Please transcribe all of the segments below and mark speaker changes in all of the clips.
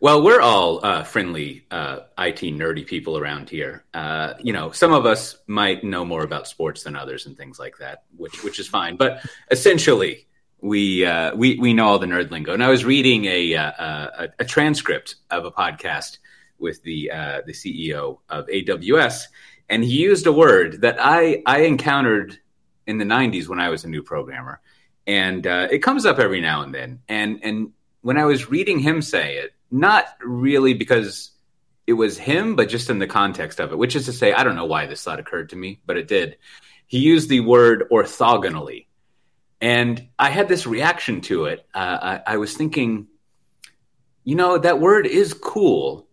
Speaker 1: Well, we're all uh, friendly uh, IT nerdy people around here. Uh, you know, some of us might know more about sports than others and things like that, which which is fine. But essentially, we uh, we we know all the nerd lingo. And I was reading a uh, a, a, transcript of a podcast with the uh, the CEO of AWS, and he used a word that I I encountered in the '90s when I was a new programmer, and it comes up every now and then. And and when I was reading him say it not really because it was him, but just in the context of it, which is to say, I don't know why this thought occurred to me, but it did. He used the word orthogonally. And I had this reaction to it. Uh, I, I was thinking, you know, that word is cool,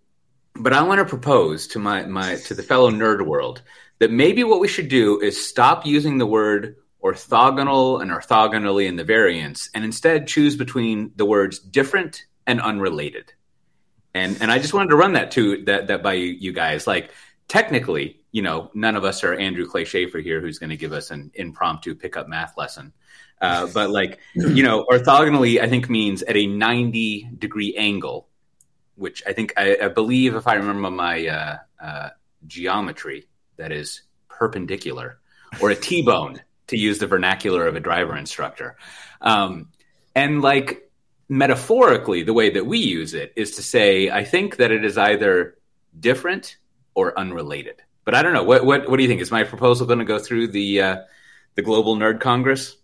Speaker 1: but I want to propose to my, my to the fellow nerd world that maybe what we should do is stop using the word orthogonal and orthogonally in the variants and instead choose between the words different and unrelated and and I just wanted to run that to that that by you, guys. Like technically, you know, none of us are Andrew Clay Shafer here, who's going to give us an impromptu pickup math lesson. Uh, but like you know, orthogonally, I think means at a ninety degree angle, which I think I, I believe, if I remember my uh, uh, geometry, that is perpendicular, or a T bone to use the vernacular of a driver instructor. Um, and like metaphorically, the way that we use it is to say, I think that it is either different or unrelated. But I don't know. What what what do you think? Is my proposal going to go through the uh, the Global Nerd Congress?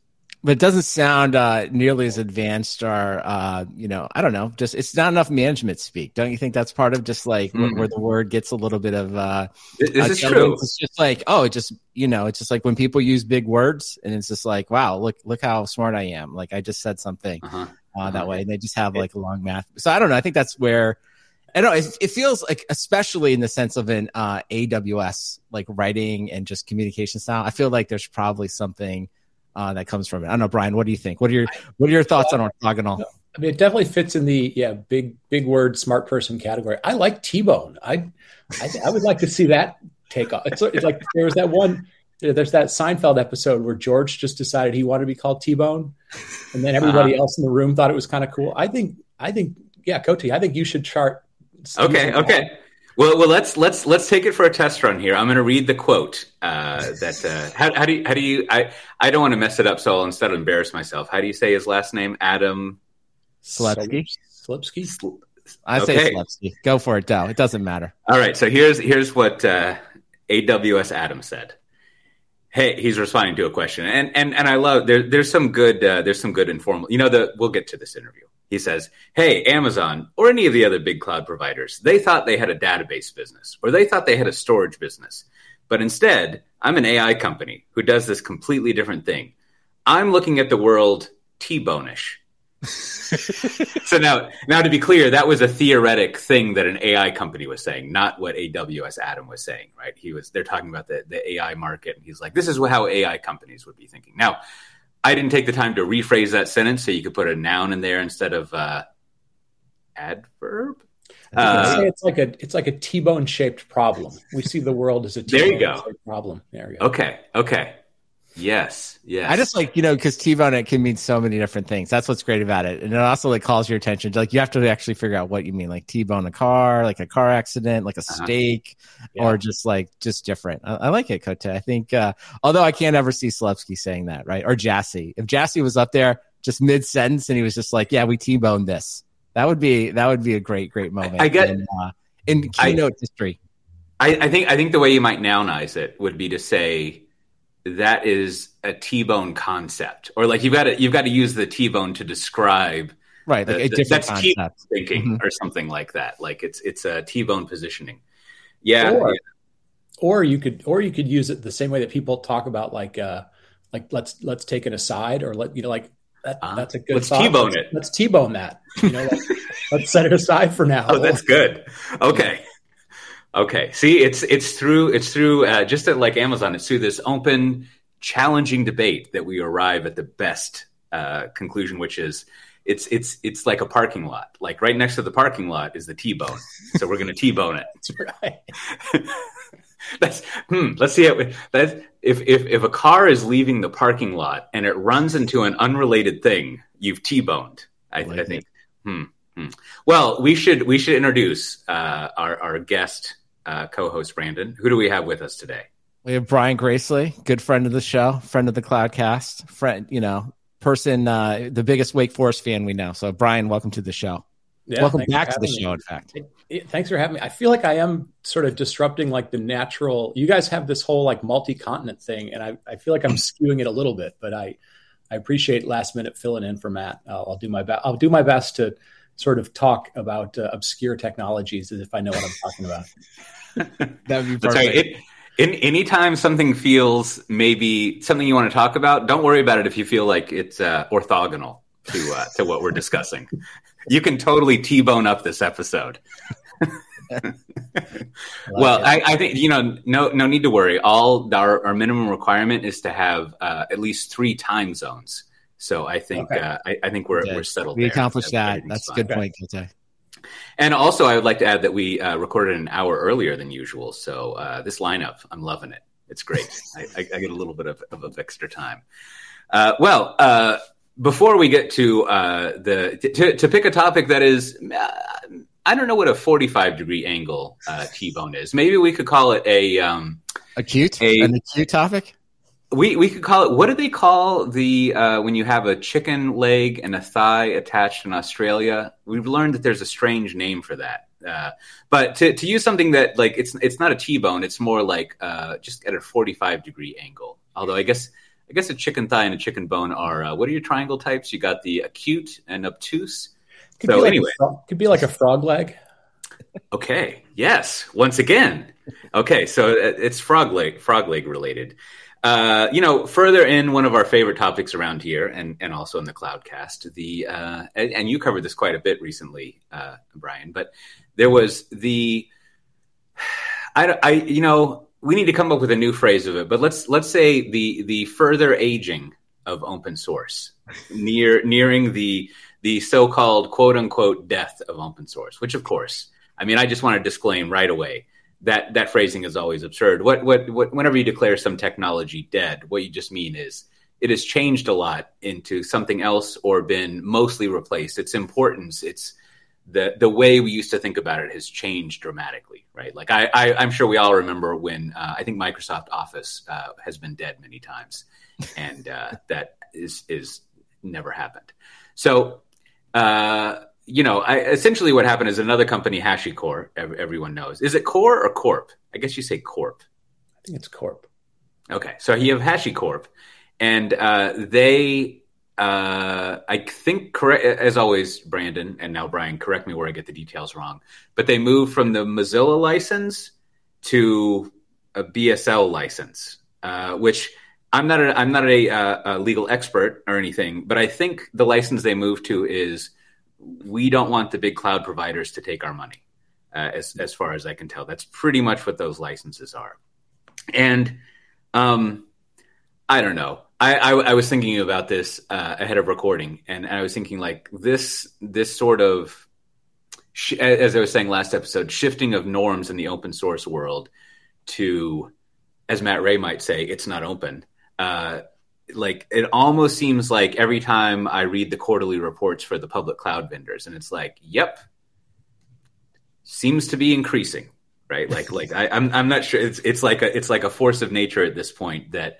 Speaker 2: But it doesn't sound uh, nearly as advanced, or uh, you know, I don't know. Just it's not enough management speak. Don't you think that's part of just like mm-hmm. where, where, the word gets a little bit of? Uh,
Speaker 1: this is true.
Speaker 2: It's just like oh, it just you know, it's just like when people use big words, and it's just like wow, look look how smart I am. Like I just said something. Uh-huh uh, that way. And they just have like a long math. So I don't know. I think that's where I don't know. It, it feels like, especially in the sense of an uh, AWS like writing and just communication style. I feel like there's probably something uh, that comes from it. I don't know, Brian. What do you think? What are your What are your thoughts on orthogonal?
Speaker 3: I mean, it definitely fits in the yeah big big word smart person category. I like T Bone. I, I, I would like to see that take off. It's, it's like there was that one there's that Seinfeld episode where George just decided he wanted to be called T Bone, and then everybody uh-huh. else in the room thought it was kind of cool. I think, I think, yeah, Coté, I think you should chart.
Speaker 1: Okay, okay. Well, well, let's let's let's take it for a test run here. I'm going to read the quote. Uh, that uh, how, how do you how do you I I don't want to mess it up, so I'll instead embarrass myself. How do you say his last name? Adam
Speaker 2: Selipsky.
Speaker 3: Selipsky.
Speaker 2: I say okay. Go for it, Dow. It doesn't matter.
Speaker 1: All right. So here's here's what uh, AWS Adam said. Hey, he's responding to a question, and and and I love there. There's some good. Uh, there's some good informal. You know, the we'll get to this interview. He says, "Hey, Amazon or any of the other big cloud providers, they thought they had a database business or they thought they had a storage business, but instead, I'm an AI company who does this completely different thing. I'm looking at the world T-bonish. so now, now to be clear, that was a theoretic thing that an AI company was saying, not what AWS Adam was saying, right? He was they're talking about the, the AI market, and he's like, this is how AI companies would be thinking. Now, I didn't take the time to rephrase that sentence, so you could put a noun in there instead of uh, adverb.
Speaker 3: Uh, it's like a it's like a T-bone shaped problem. We see the world as a T-bone
Speaker 1: there you go.
Speaker 3: problem. There you
Speaker 1: go. Okay, okay. Yes, yes.
Speaker 2: I just like you know because T-bone it can mean so many different things. That's what's great about it, and it also like calls your attention. Like you have to actually figure out what you mean, like T-bone a car, like a car accident, like a uh-huh. steak, yeah. or just like just different. I, I like it, Cote. I think uh, although I can't ever see Selipsky saying that, right? Or Jassy. If Jassy was up there just mid sentence and he was just like, "Yeah, we T-boned this," that would be that would be a great great moment.
Speaker 1: I, I get in, uh,
Speaker 2: in keynote I, history.
Speaker 1: I, I think I think the way you might nounize it would be to say that is a T-bone concept, or like you've got to you've got to use the T-bone to describe
Speaker 2: right like
Speaker 1: the,
Speaker 2: a different
Speaker 1: that's T-bone thinking mm-hmm. or something like that. Like it's it's a T-bone positioning. Yeah.
Speaker 3: Or, yeah. or you could or you could use it the same way that people talk about like uh like let's let's take it aside or let you know like that, uh, that's a good
Speaker 1: let's thought. T-bone let's, it.
Speaker 3: Let's T-bone that. You know, like, let's set it aside for now.
Speaker 1: Oh, that's good. Okay. Okay. See, it's it's through it's through uh, just like Amazon. It's through this open, challenging debate that we arrive at the best uh, conclusion, which is it's it's it's like a parking lot. Like right next to the parking lot is the T-bone. so we're going to T-bone it. That's right. that's hmm, let's see it. That's if if if a car is leaving the parking lot and it runs into an unrelated thing, you've T-boned. I, I think. Hmm. Hmm. Well, we should we should introduce uh, our our guest uh, co-host Brandon. Who do we have with us today?
Speaker 2: We have Brian Gracely, good friend of the show, friend of the Cloudcast, friend, you know, person, uh, the biggest Wake Forest fan we know. So, Brian, welcome to the show. Yeah, welcome back to the me. show. In fact, it,
Speaker 3: it, thanks for having me. I feel like I am sort of disrupting like the natural. You guys have this whole like multi-continent thing, and I, I feel like I'm skewing it a little bit. But I I appreciate last minute filling in for Matt. Uh, I'll do my best. I'll do my best to sort of talk about uh, obscure technologies as if I know what I'm talking about.
Speaker 2: that would be perfect. Right. It,
Speaker 1: in, anytime something feels maybe something you want to talk about, don't worry about it if you feel like it's uh, orthogonal to uh, to what we're discussing. you can totally t-bone up this episode. well, I, I, think you know, no, no need to worry. All our, our minimum requirement is to have uh, at least three time zones. So I think okay. uh, I, I, think we're, we're settled.
Speaker 2: We accomplished that. That's fine. a good point, Coté.
Speaker 1: And also, I would like to add that we uh, recorded an hour earlier than usual. So uh, this lineup, I'm loving it. It's great. I, I, I, get a little bit of, of extra time. Uh, well, uh, before we get to uh, the to, to, pick a topic that is, uh, I don't know what a 45 degree angle T-bone is. Maybe we could call it a um,
Speaker 2: acute, a, an acute topic
Speaker 1: we we could call it. What do they call the uh, when you have a chicken leg and a thigh attached in Australia? We've learned that there's a strange name for that. Uh, but to, to use something that like it's it's not a T-bone, it's more like uh, just at a 45 degree angle. Although I guess I guess a chicken thigh and a chicken bone are uh, what are your triangle types? You got the acute and obtuse.
Speaker 3: Could so like anyway, could be like a frog leg.
Speaker 1: Okay. Yes. Once again. Okay. So uh, it's frog leg frog leg related. Uh, you know, further in one of our favorite topics around here, and and also in the Cloudcast, the uh, and, and you covered this quite a bit recently, uh, Brian. But there was the, I, I, you know, we need to come up with a new phrase of it. But let's let's say the the further aging of open source, near nearing the the so-called quote unquote death of open source, which of course, I mean, I just want to disclaim right away that that phrasing is always absurd. What, what what whenever you declare some technology dead, what you just mean is it has changed a lot into something else or been mostly replaced. Its importance, it's the the way we used to think about it has changed dramatically, right? Like I, I am sure we all remember when uh, I think Microsoft Office uh, has been dead many times, and uh, that is is never happened. So. Uh, you know, I, essentially what happened is another company, HashiCorp, everyone knows. Is it Core or Corp? I guess you say Corp.
Speaker 3: I think it's Corp.
Speaker 1: Okay, so you have HashiCorp, and uh, they, uh, I think, correct as always, Brandon and now Brian, correct me where I get the details wrong, but they moved from the Mozilla license to a BSL license, uh, which I'm not a, I'm not a, uh, a legal expert or anything, but I think the license they moved to is we don't want the big cloud providers to take our money, uh, as as far as I can tell. That's pretty much what those licenses are. And um, I don't know. I, I, I was thinking about this uh, ahead of recording, and I was thinking like this this sort of sh- as I was saying last episode, shifting of norms in the open source world to, as Matt Ray might say, it's not open. Uh, like it almost seems like every time I read the quarterly reports for the public cloud vendors, and it's like, yep, seems to be increasing, right? Like, like I, am I'm, I'm not sure. It's it's like a it's like a force of nature at this point that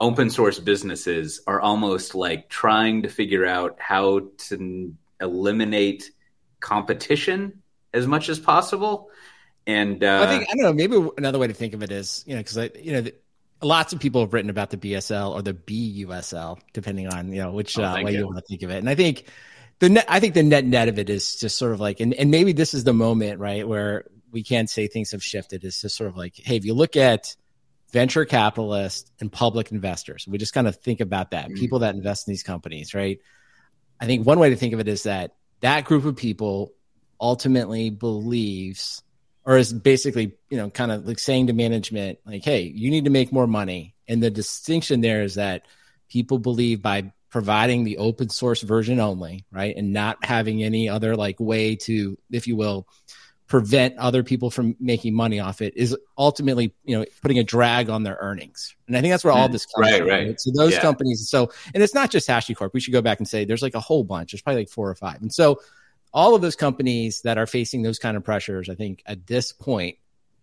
Speaker 1: open source businesses are almost like trying to figure out how to eliminate competition as much as possible. And uh,
Speaker 2: I think I don't know. Maybe another way to think of it is, you know, because I, you know, lots of people have written about the BSL or the BUSL, depending on you know which oh, uh, way you. you want to think of it. And I think the net, I think the net net of it is just sort of like, and, and maybe this is the moment, right, where we can't say things have shifted. It's just sort of like, hey, if you look at venture capitalists and public investors, we just kind of think about that, mm-hmm. people that invest in these companies, right? I think one way to think of it is that that group of people ultimately believes or is basically you know kind of like saying to management like hey you need to make more money. And the distinction there is that people believe by providing the open source version only right and not having any other like way to if you will prevent other people from making money off it is ultimately you know putting a drag on their earnings. And i think that's where all mm, this comes
Speaker 1: right, from right. right?
Speaker 2: So those yeah. companies so and it's not just hashicorp. We should go back and say there's like a whole bunch. There's probably like four or five. And so all of those companies that are facing those kind of pressures, I think at this point,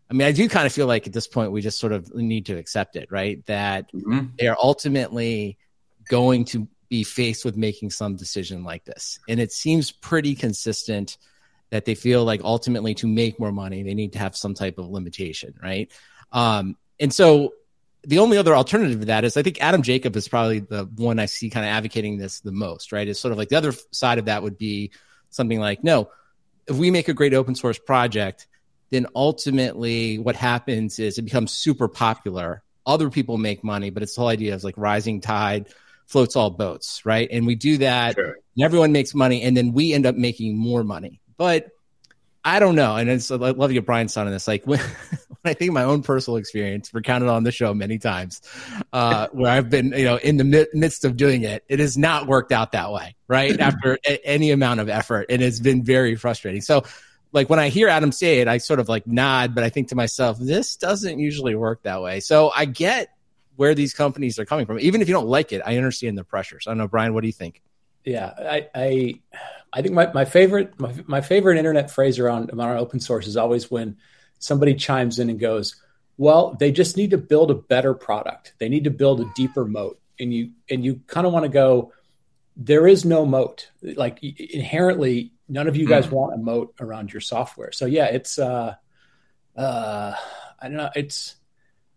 Speaker 2: I mean, I do kind of feel like at this point we just sort of need to accept it, right? That mm-hmm. they are ultimately going to be faced with making some decision like this. And it seems pretty consistent that they feel like ultimately to make more money, they need to have some type of limitation, right? Um, and so the only other alternative to that is I think Adam Jacob is probably the one I see kind of advocating this the most, right? It's sort of like the other side of that would be something like, no, if we make a great open source project, then ultimately what happens is it becomes super popular. Other people make money, but it's the whole idea of like rising tide floats all boats, right? And we do that, sure. and everyone makes money, and then we end up making more money. But I don't know. And it's, I love to get Brian's son on this. Like when, when I think my own personal experience, recounted on the show many times, uh, where I've been, you know, in the midst of doing it, it has not worked out that way, right? After a- any amount of effort. And it's been very frustrating. So, like when I hear Adam say it, I sort of like nod, but I think to myself, this doesn't usually work that way. So I get where these companies are coming from. Even if you don't like it, I understand the pressures. I don't know, Brian, what do you think?
Speaker 3: Yeah, I, I I think my, my favorite my, my favorite internet phrase around around open source is always when somebody chimes in and goes, "Well, they just need to build a better product. They need to build a deeper moat." And you and you kind of want to go, "There is no moat. Like inherently, none of you guys mm. want a moat around your software." So yeah, it's uh, uh, I don't know. It's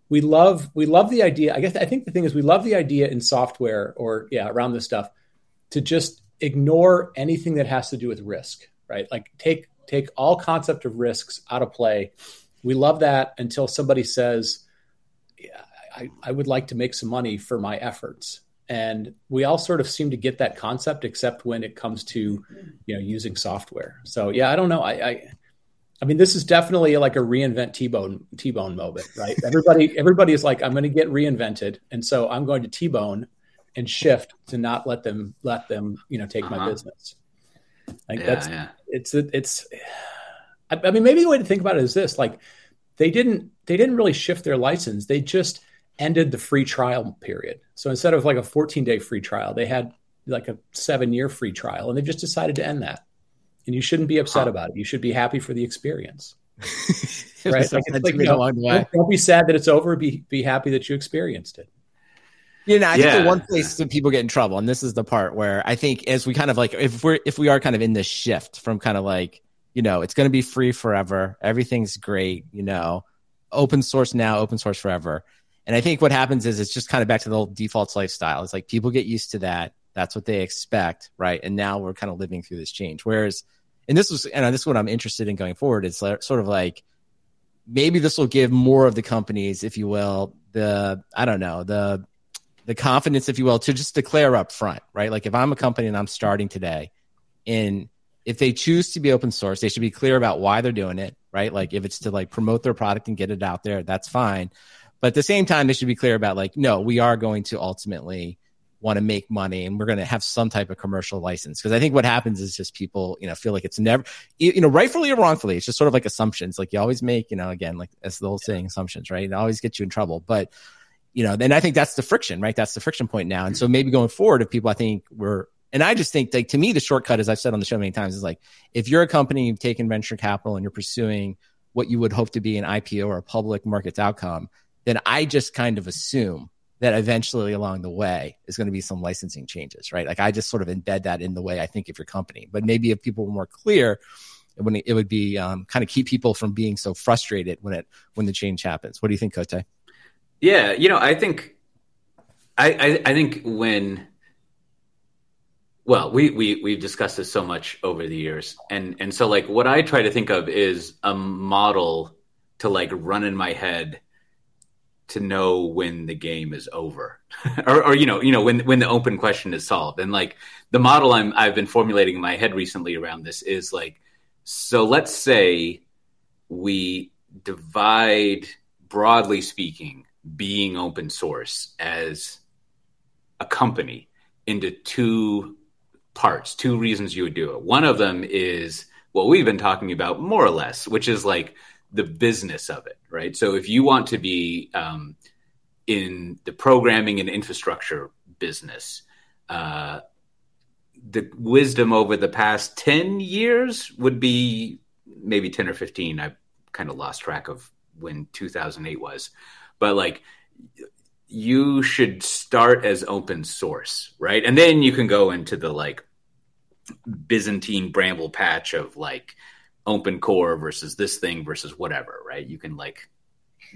Speaker 3: we love we love the idea. I guess I think the thing is we love the idea in software or yeah around this stuff to just ignore anything that has to do with risk, right? Like take take all concept of risks out of play. We love that until somebody says, yeah, I, I would like to make some money for my efforts. And we all sort of seem to get that concept, except when it comes to, you know, using software. So yeah, I don't know. I, I I mean, this is definitely like a reinvent T-bone T-bone moment, right? everybody, everybody is like, I'm going to get reinvented, and so I'm going to T-bone and shift to not let them let them you know take uh-huh. my business. Like yeah, that's yeah. it's it's. I, I mean, maybe the way to think about it is this: like they didn't they didn't really shift their license; they just ended the free trial period. So instead of like a 14 day free trial, they had like a seven year free trial, and they just decided to end that. And you shouldn't be upset huh. about it. You should be happy for the experience. right? Like, like, you know, don't, don't be sad that it's over. Be be happy that you experienced it.
Speaker 2: You know, I yeah. think the one place that people get in trouble, and this is the part where I think as we kind of like if we're if we are kind of in this shift from kind of like, you know, it's gonna be free forever, everything's great, you know, open source now, open source forever. And I think what happens is it's just kind of back to the old defaults lifestyle. It's like people get used to that. That's what they expect, right? And now we're kind of living through this change. Whereas, and this was, and this is what I'm interested in going forward. It's sort of like maybe this will give more of the companies, if you will, the I don't know, the the confidence, if you will, to just declare up front, right? Like if I'm a company and I'm starting today, and if they choose to be open source, they should be clear about why they're doing it, right? Like if it's to like promote their product and get it out there, that's fine. But at the same time, they should be clear about like, no, we are going to ultimately want to make money and we're going to have some type of commercial license. Cause I think what happens is just people, you know, feel like it's never, you know, rightfully or wrongfully, it's just sort of like assumptions. Like you always make, you know, again, like as the old saying, assumptions, right? It always gets you in trouble. But you know, and I think that's the friction, right? That's the friction point now. And so maybe going forward, if people, I think we're, and I just think like to me, the shortcut, as I've said on the show many times, is like if you're a company, you've taken venture capital and you're pursuing what you would hope to be an IPO or a public markets outcome, then I just kind of assume that eventually along the way is going to be some licensing changes, right? Like I just sort of embed that in the way I think of your company. But maybe if people were more clear, it would, it would be um, kind of keep people from being so frustrated when it when the change happens. What do you think, Coté?
Speaker 1: Yeah, you know, I think, I, I, I think when, well, we we we've discussed this so much over the years, and and so like what I try to think of is a model to like run in my head to know when the game is over. Or, or, you know you know when when the open question is solved. And like the model i'm i've been formulating in my head recently around this is like so let's say we divide broadly speaking being open source as a company into two parts, two reasons you would do it. One of them is what we've been talking about more or less, which is like the business of it, right? So if you want to be um, in the programming and infrastructure business, uh, the wisdom over the past 10 years would be maybe 10 or 15. I kind of lost track of when 2008 was. But like you should start as open source, right? And then you can go into the like Byzantine bramble patch of like open core versus this thing versus whatever, right? You can like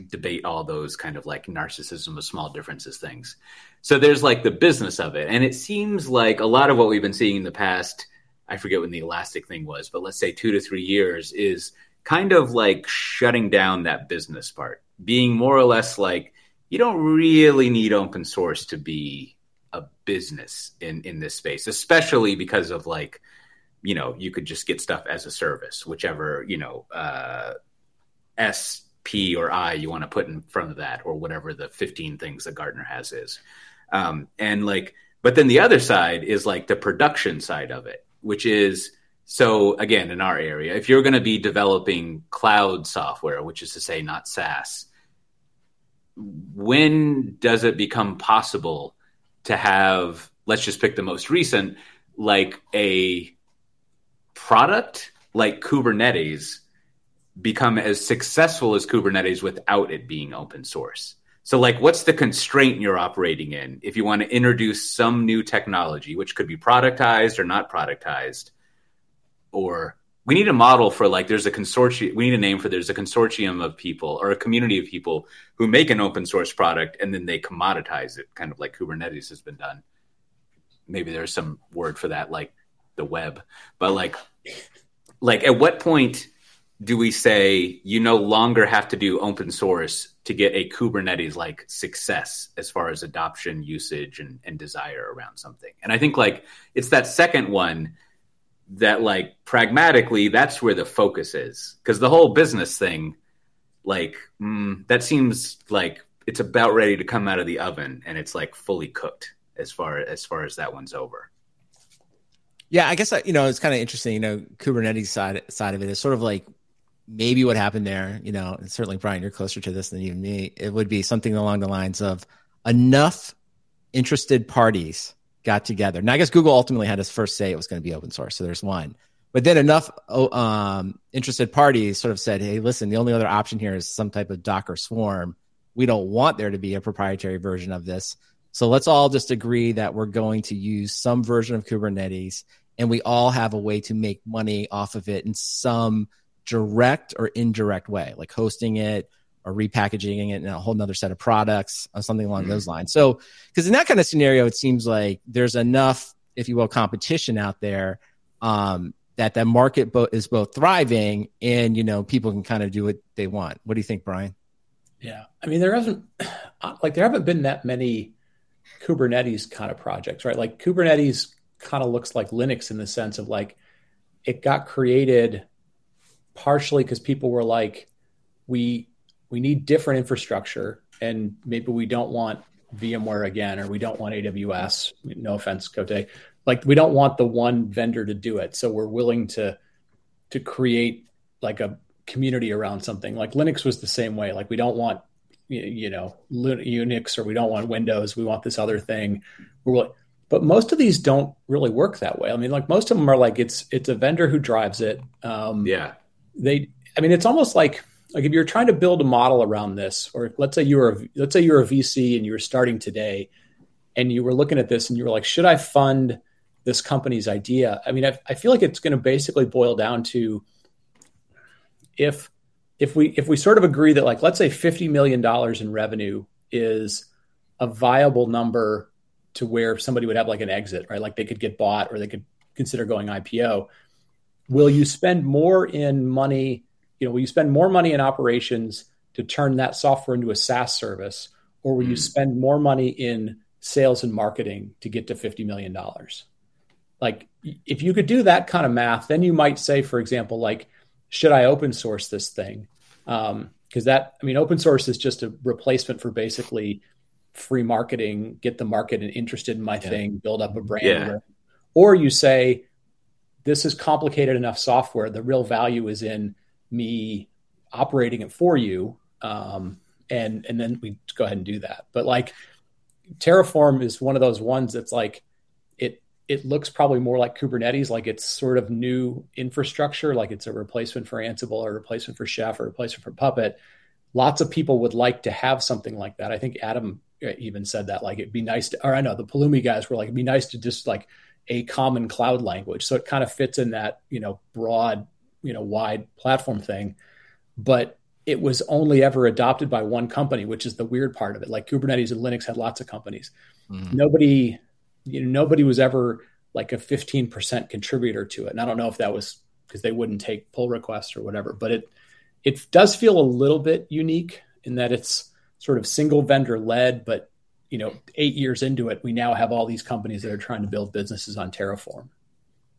Speaker 1: debate all those kind of like narcissism of small differences things. So there's like the business of it. And it seems like a lot of what we've been seeing in the past, I forget when the elastic thing was, but let's say two to three years is kind of like shutting down that business part, being more or less like, you don't really need open source to be a business in, in this space, especially because of like, you know, you could just get stuff as a service, whichever, you know, uh, S P or I you want to put in front of that, or whatever the 15 things that Gartner has is. Um, and like, but then the other side is like the production side of it, which is so again in our area, if you're going to be developing cloud software, which is to say not SaaS, when does it become possible to have? Let's just pick the most recent, like a product like Kubernetes become as successful as Kubernetes without it being open source. So, like, what's the constraint you're operating in if you want to introduce some new technology, which could be productized or not productized? Or we need a model for like, there's a consortium, we need a name for there's a consortium of people or a community of people who make an open source product and then they commoditize it, kind of like Kubernetes has been done. Maybe there's some word for that, like the web, but like, like at what point do we say you no longer have to do open source to get a Kubernetes like success as far as adoption, usage, and, and desire around something? And I think like it's that second one that like pragmatically that's where the focus is. Because the whole business thing like mm, that seems like it's about ready to come out of the oven and it's like fully cooked as far as far as that one's over.
Speaker 2: Yeah i guess you know it's kind of interesting you know kubernetes side side of it. Is sort of like maybe what happened there, you know, and certainly Brian, you're closer to this than even me. It would be something along the lines of enough interested parties got together. Now, I guess Google ultimately had its first say it was going to be open source, so there's one. But then enough oh, um, interested parties sort of said, "Hey, listen, the only other option here is some type of Docker swarm. We don't want there to be a proprietary version of this. So let's all just agree that we're going to use some version of Kubernetes, and we all have a way to make money off of it in some." direct or indirect way, like hosting it or repackaging it in a whole nother set of products or something along mm-hmm. those lines. So, because in that kind of scenario, it seems like there's enough, if you will, competition out there um, that the market bo- is both thriving and you know people can kind of do what they want. What do you think, Brian?
Speaker 3: Yeah, I mean there hasn't like there haven't been that many Kubernetes kind of projects, right? Like Kubernetes kind of looks like Linux in the sense of like it got created partially because people were like, we we need different infrastructure, and maybe we don't want VMware again, or we don't want AWS. No offense, Cote. Like we don't want the one vendor to do it, so we're willing to to create like a community around something. Like Linux was the same way. Like we don't want you know Unix or we don't want Windows. We want this other thing. We're but most of these don't really work that way. I mean, like most of them are like it's it's a vendor who drives it.
Speaker 1: Um, yeah,
Speaker 3: they i mean it's almost like like if you're trying to build a model around this or let's say you were let's say you're a vc and you were starting today and you were looking at this and you were like should i fund this company's idea? I mean i, I feel like it's going to basically boil down to if if we if we sort of agree that like let's say 50 million dollars in revenue is a viable number to where somebody would have like an exit right? Like they could get bought or they could consider going ipo will you spend more in money you know will you spend more money in operations to turn that software into a saas service or will mm. you hmm. spend more money in sales and marketing to get to $50 million like if you could do that kind of math then you might say for example like should i open source this thing because um, that i mean open source is just a replacement for basically free marketing get the market interested in my yeah. thing build up a brand yeah. or you say this is complicated enough software. The real value is in me operating it for you. Um, and, and then we go ahead and do that. But like Terraform is one of those ones that's like, it, it looks probably more like Kubernetes, like it's sort of new infrastructure, like it's a replacement for Ansible or a replacement for Chef or a replacement for Puppet. Lots of people would like to have something like that. I think Adam uh, even said that, like it'd be nice to, or I know the Pulumi guys were like, it'd be nice to just like a common cloud language. So it kind of fits in that, you know, broad, you know, wide platform thing. But it was only ever adopted by one company, which is the weird part of it. Like Kubernetes and Linux had lots of companies. Mm-hmm. Nobody you know, nobody was ever like a 15% contributor to it. And I don't know if that was because they wouldn't take pull requests or whatever, but it, it does feel a little bit unique in that it's sort of single vendor led, but you know, eight years into it, we now have all these companies that are trying to build businesses on Terraform,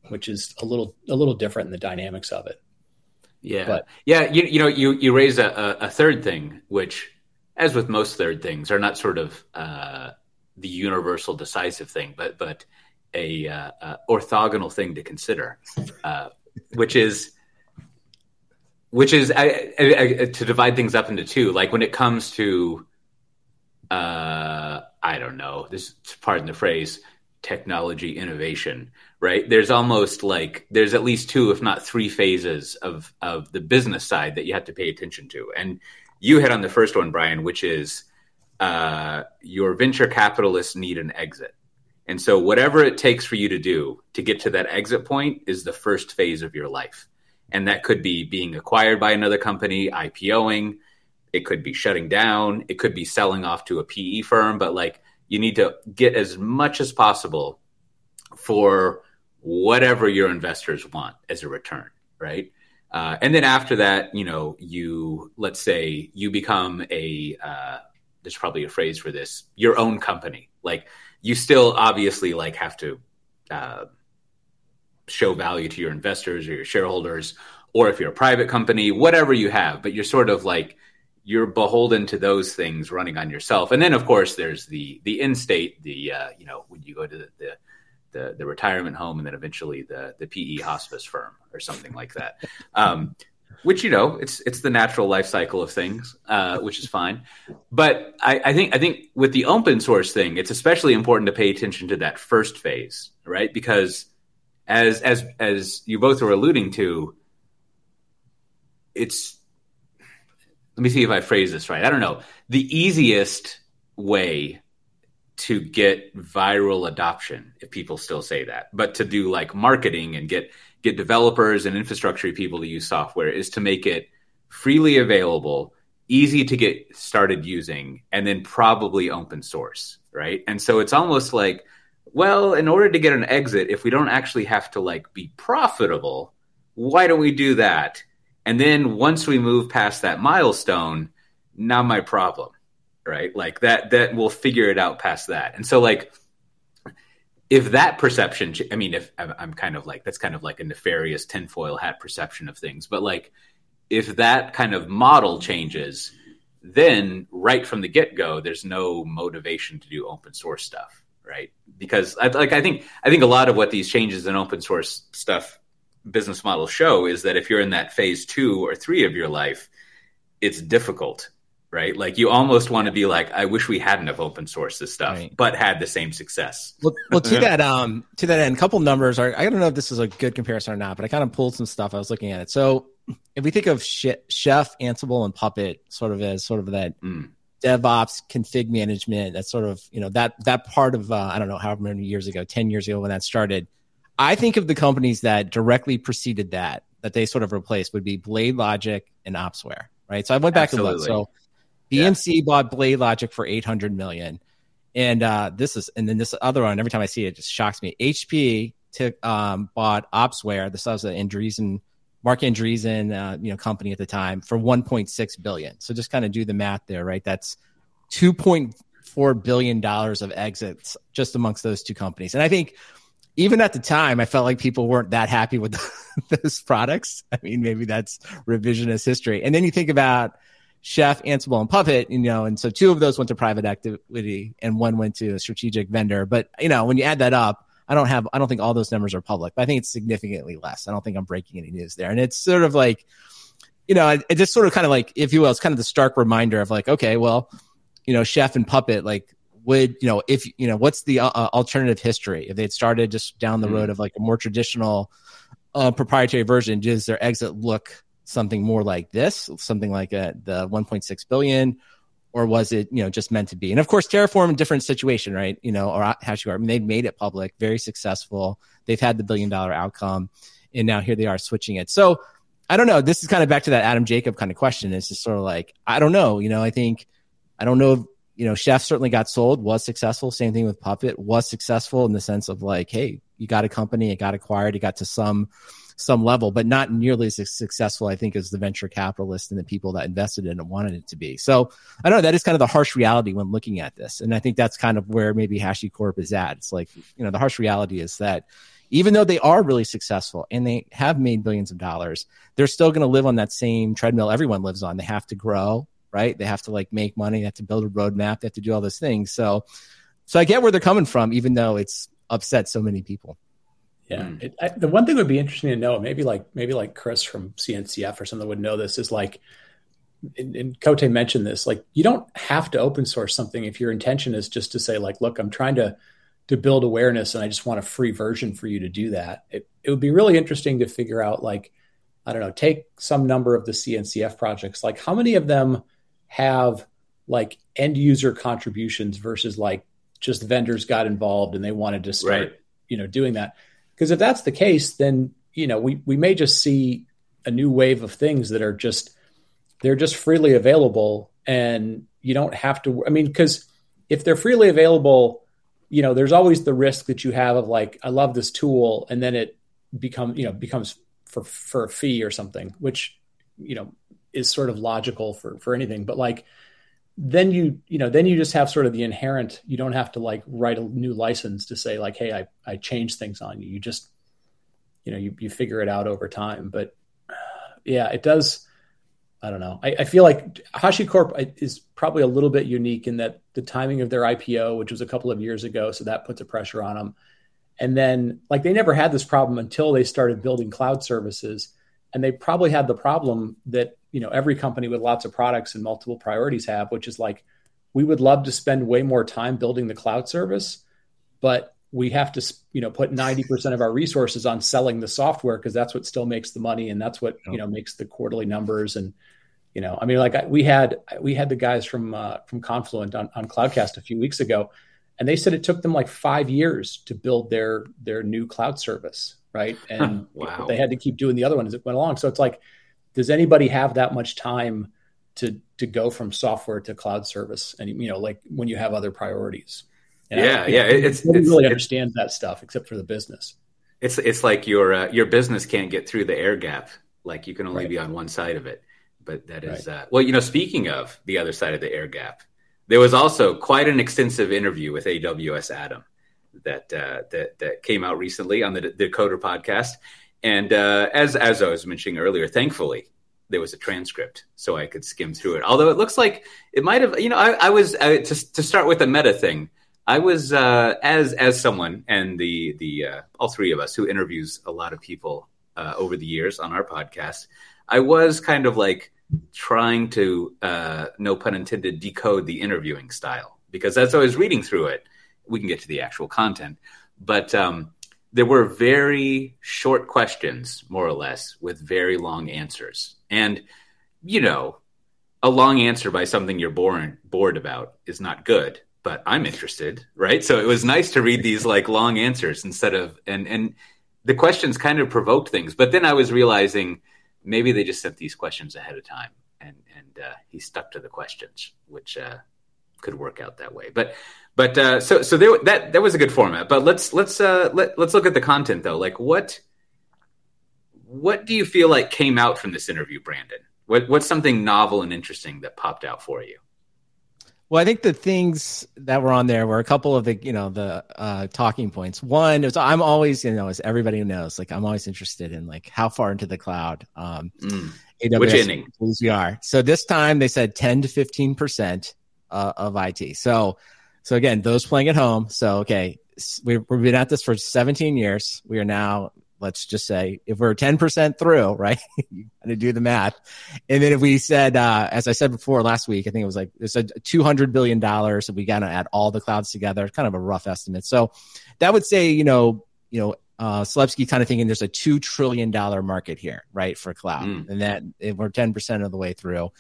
Speaker 3: which is a little, a little different in the dynamics of it.
Speaker 1: Yeah. But, yeah. You, you know, you, you raise a, a third thing, which as with most third things are not sort of, uh, the universal decisive thing, but but a uh, uh, orthogonal thing to consider, uh, which is which is I, I, I, to divide things up into two. Like when it comes to, uh, I don't know, this pardon the phrase, technology innovation. Right? There's almost like there's at least two, if not three, phases of of the business side that you have to pay attention to, and you hit on the first one, Brian, which is uh, your venture capitalists need an exit. And so, whatever it takes for you to do to get to that exit point is the first phase of your life. And that could be being acquired by another company, IPOing, it could be shutting down, it could be selling off to a PE firm. But like, you need to get as much as possible for whatever your investors want as a return, right? Uh, and then after that, you know, you let's say you become a uh, there's probably a phrase for this your own company like you still obviously like have to uh, show value to your investors or your shareholders or if you're a private company whatever you have but you're sort of like you're beholden to those things running on yourself and then of course there's the the in state the uh, you know when you go to the, the the, the retirement home and then eventually the the PE hospice firm or something like that. Um, which you know it's it's the natural life cycle of things, uh, which is fine. But I, I, think I think with the open source thing, it's especially important to pay attention to that first phase, right? Because as as as you both were alluding to, it's let me see if I phrase this right. I don't know. The easiest way to get viral adoption, if people still say that, but to do like marketing and get get developers and infrastructure people to use software is to make it freely available, easy to get started using, and then probably open source, right? And so it's almost like, well, in order to get an exit, if we don't actually have to like be profitable, why don't we do that? And then once we move past that milestone, not my problem, right? Like that that we'll figure it out past that. And so like if that perception, I mean, if I'm kind of like that's kind of like a nefarious tinfoil hat perception of things, but like if that kind of model changes, then right from the get go, there's no motivation to do open source stuff, right? Because I, like I think I think a lot of what these changes in open source stuff business models show is that if you're in that phase two or three of your life, it's difficult right? Like you almost want to be like, I wish we hadn't have open sourced this stuff, right. but had the same success.
Speaker 2: Well, well to that um to that end, a couple numbers are I don't know if this is a good comparison or not, but I kind of pulled some stuff. I was looking at it. So if we think of Chef, Ansible, and Puppet sort of as sort of that mm. DevOps config management, that sort of you know that that part of uh, I don't know however many years ago, ten years ago when that started. I think of the companies that directly preceded that, that they sort of replaced would be Blade Logic and Opsware, right? So I went back Absolutely. and looked. So BMC yeah. bought Blade Logic for 800 million. And uh, this is, and then this other one, every time I see it, it just shocks me. HP took, um, bought Opsware, this was an Andreessen, Marc Andreessen, uh, you know, company at the time for 1.6 billion. So just kind of do the math there, right? That's 2.4 billion dollars of exits just amongst those two companies. And I think even at the time, I felt like people weren't that happy with those products. I mean, maybe that's revisionist history. And then you think about Chef, Ansible, and Puppet, you know, and so two of those went to private equity and one went to a strategic vendor. But, you know, when you add that up, I don't have, I don't think all those numbers are public, but I think it's significantly less. I don't think I'm breaking any news there. And it's sort of like, you know, it, it just sort of kind of like, if you will, it's kind of the stark reminder of like, okay, well, you know, Chef and Puppet, like, would you know if you know what's the uh, uh alternative history if they had started just down the mm-hmm. road of like a more traditional uh, proprietary version does their exit look something more like this something like a, uh, the 1.6 billion or was it you know just meant to be? And of course terraform different situation right? You know or hashicorp they've made it public very successful. They've had the billion dollar outcome and now here they are switching it. So i don't know. This is kind of back to that adam jacob kind of question. It's just sort of like i don't know. You know i think i don't know If, you know, Chef certainly got sold, was successful. Same thing with Puppet, was successful in the sense of like, hey, you got a company, it got acquired, it got to some some level, but not nearly as successful, I think, as the venture capitalists and the people that invested in it wanted it to be. So I don't know. That is kind of the harsh reality when looking at this. And I think that's kind of where maybe HashiCorp is at. It's like, you know, the harsh reality is that even though they are really successful and they have made billions of dollars, they're still going to live on that same treadmill everyone lives on. They have to grow right? They have to like make money, they have to build a roadmap, they have to do all those things. So, so I get where they're coming from, even though it's upset so many people.
Speaker 3: Yeah, mm. it, I, the one thing would be interesting to know, maybe like maybe like Chris from CNCF or something would know this is like, and, and Cote mentioned this, like you don't have to open source something if your intention is just to say like, look, I'm trying to to build awareness and I just want a free version for you to do that. It, it would be really interesting to figure out like, I don't know, take some number of the CNCF projects, like how many of them have like end user contributions versus like just vendors got involved and they wanted to start, right. you know, doing that. Because if that's the case, then you know we we may just see a new wave of things that are just they're just freely available and you don't have to. I mean, because if they're freely available, you know, there's always the risk that you have of like I love this tool and then it become you know becomes for for a fee or something, which you know is sort of logical for for anything but like then you you know then you just have sort of the inherent you don't have to like write a new license to say like hey i i change things on you. You just you know you, you figure it out over time. But yeah it does i don't know. I, I feel like hashicorp is probably a little bit unique in that the timing of their ipo which was a couple of years ago so that puts a pressure on them and then like they never had this problem until they started building cloud services and they probably had the problem that you know every company with lots of products and multiple priorities have which is like we would love to spend way more time building the cloud service but we have to you know put 90% of our resources on selling the software because that's what still makes the money and that's what you know makes the quarterly numbers. And you know i mean like we had we had the guys from uh, from confluent on, on cloudcast a few weeks ago and they said it took them like five years to build their their new cloud service right? And wow. they had to keep doing the other one as it went along. So it's like does anybody have that much time to to go from software to cloud service? And you know like when you have other priorities.
Speaker 1: And yeah yeah it's,
Speaker 3: nobody
Speaker 1: it's,
Speaker 3: really
Speaker 1: it's,
Speaker 3: understands that stuff except for the business.
Speaker 1: It's it's like your uh, your business can't get through the air gap. Like you can only right. be on one side of it. But that is right. uh, well you know speaking of the other side of the air gap there was also quite an extensive interview with aws adam that uh, that that came out recently on the Decoder podcast and uh, as as I was mentioning earlier, thankfully there was a transcript, so I could skim through it. Although it looks like it might have, you know, I, I was uh, to to start with a meta thing. I was uh, as as someone and the the uh, all three of us who interviews a lot of people uh, over the years on our podcast. I was kind of like trying to, uh, no pun intended, decode the interviewing style because as I was reading through it, we can get to the actual content, but um, there were very short questions, more or less, with very long answers. And, you know, a long answer by something you're bored, bored about is not good, but I'm interested, right? So it was nice to read these like long answers instead of, and, and the questions kind of provoked things. But then I was realizing maybe they just sent these questions ahead of time and, and uh, he stuck to the questions, which uh, could work out that way. But but uh, so so there, that that was a good format. But let's let's uh, let, let's look at the content though. Like what what do you feel like came out from this interview, Brandon? What what's something novel and interesting that popped out for you?
Speaker 2: Well, I think the things that were on there were a couple of the, you know, the uh, talking points. One is I'm always, you know, as everybody knows, like I'm always interested in like how far into the cloud um,
Speaker 1: mm. AWS Which inning?
Speaker 2: we are. So this time they said 10 to 15 percent uh, of IT. So so again, those playing at home. So okay, we've, we've been at this for 17 years. We are now let's just say if we're 10% through, right? you got to do the math. And then if we said, uh, as I said before last week, I think it was like, it's a $200 billion. So we got to add all the clouds together, kind of a rough estimate. So that would say, you know, you know, uh, Selipsky kind of thinking there's a $2 trillion market here, right? For cloud. Mm. And that we're 10% of the way through.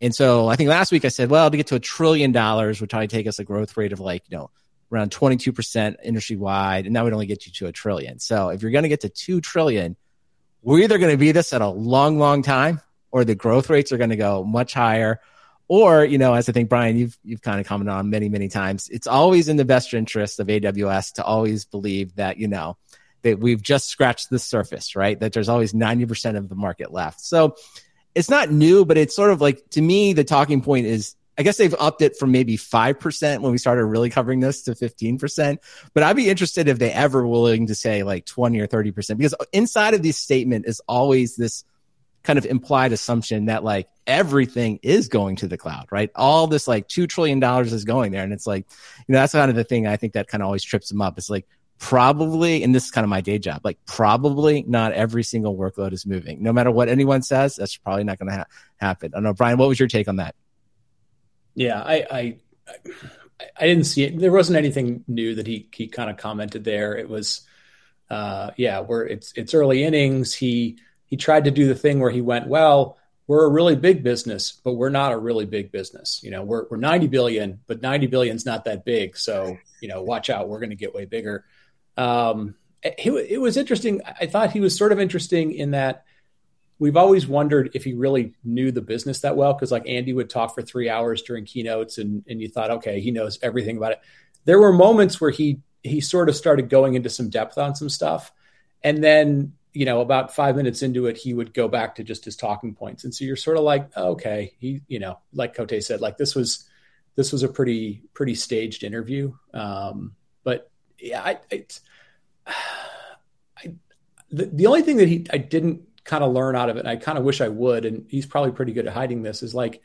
Speaker 2: And so I think last week I said, well, to get to a trillion dollars would probably take us a growth rate of like, you know, around 22% industry wide. And that would only get you to a trillion. So if you're going to get to 2 trillion, we're either going to be this at a long, long time or the growth rates are going to go much higher. Or, you know, as I think Brian, you've you've kind of commented on many, many times, it's always in the best interest of AWS to always believe that, you know, that we've just scratched the surface, right? That there's always 90% of the market left. So it's not new, but it's sort of like to me, the talking point is I guess they've upped it from maybe 5% when we started really covering this to 15%. But I'd be interested if they ever willing to say like 20 or 30% because inside of this statement is always this kind of implied assumption that like everything is going to the cloud, right? All this like $2 trillion is going there. And it's like, you know, that's kind of the thing I think that kind of always trips them up. It's like, probably, and this is kind of my day job, like probably not every single workload is moving. No matter what anyone says, that's probably not going to ha- happen. I don't know, Brian, what was your take on that?
Speaker 3: Yeah, I, I, I didn't see it. There wasn't anything new that he he kind of commented there. It was, uh, yeah, we're it's it's early innings. He he tried to do the thing where he went, well, we're a really big business, but we're not a really big business. You know, we're we're 90 billion, but 90 billion is not that big. So you know, watch out, we're going to get way bigger. Um, it, it was interesting. I thought he was sort of interesting in that we've always wondered if he really knew the business that well because like andy would talk for three hours during keynotes and, and you thought okay he knows everything about it. There were moments where he he sort of started going into some depth on some stuff. And then you know about five minutes into it he would go back to just his talking points. And so you're sort of like oh, okay he you know like Coté said like this was this was a pretty pretty staged interview. Um but yeah i, I, I the, the only thing that he i didn't kind of learn out of it. And I kind of wish I would. And he's probably pretty good at hiding this. Is like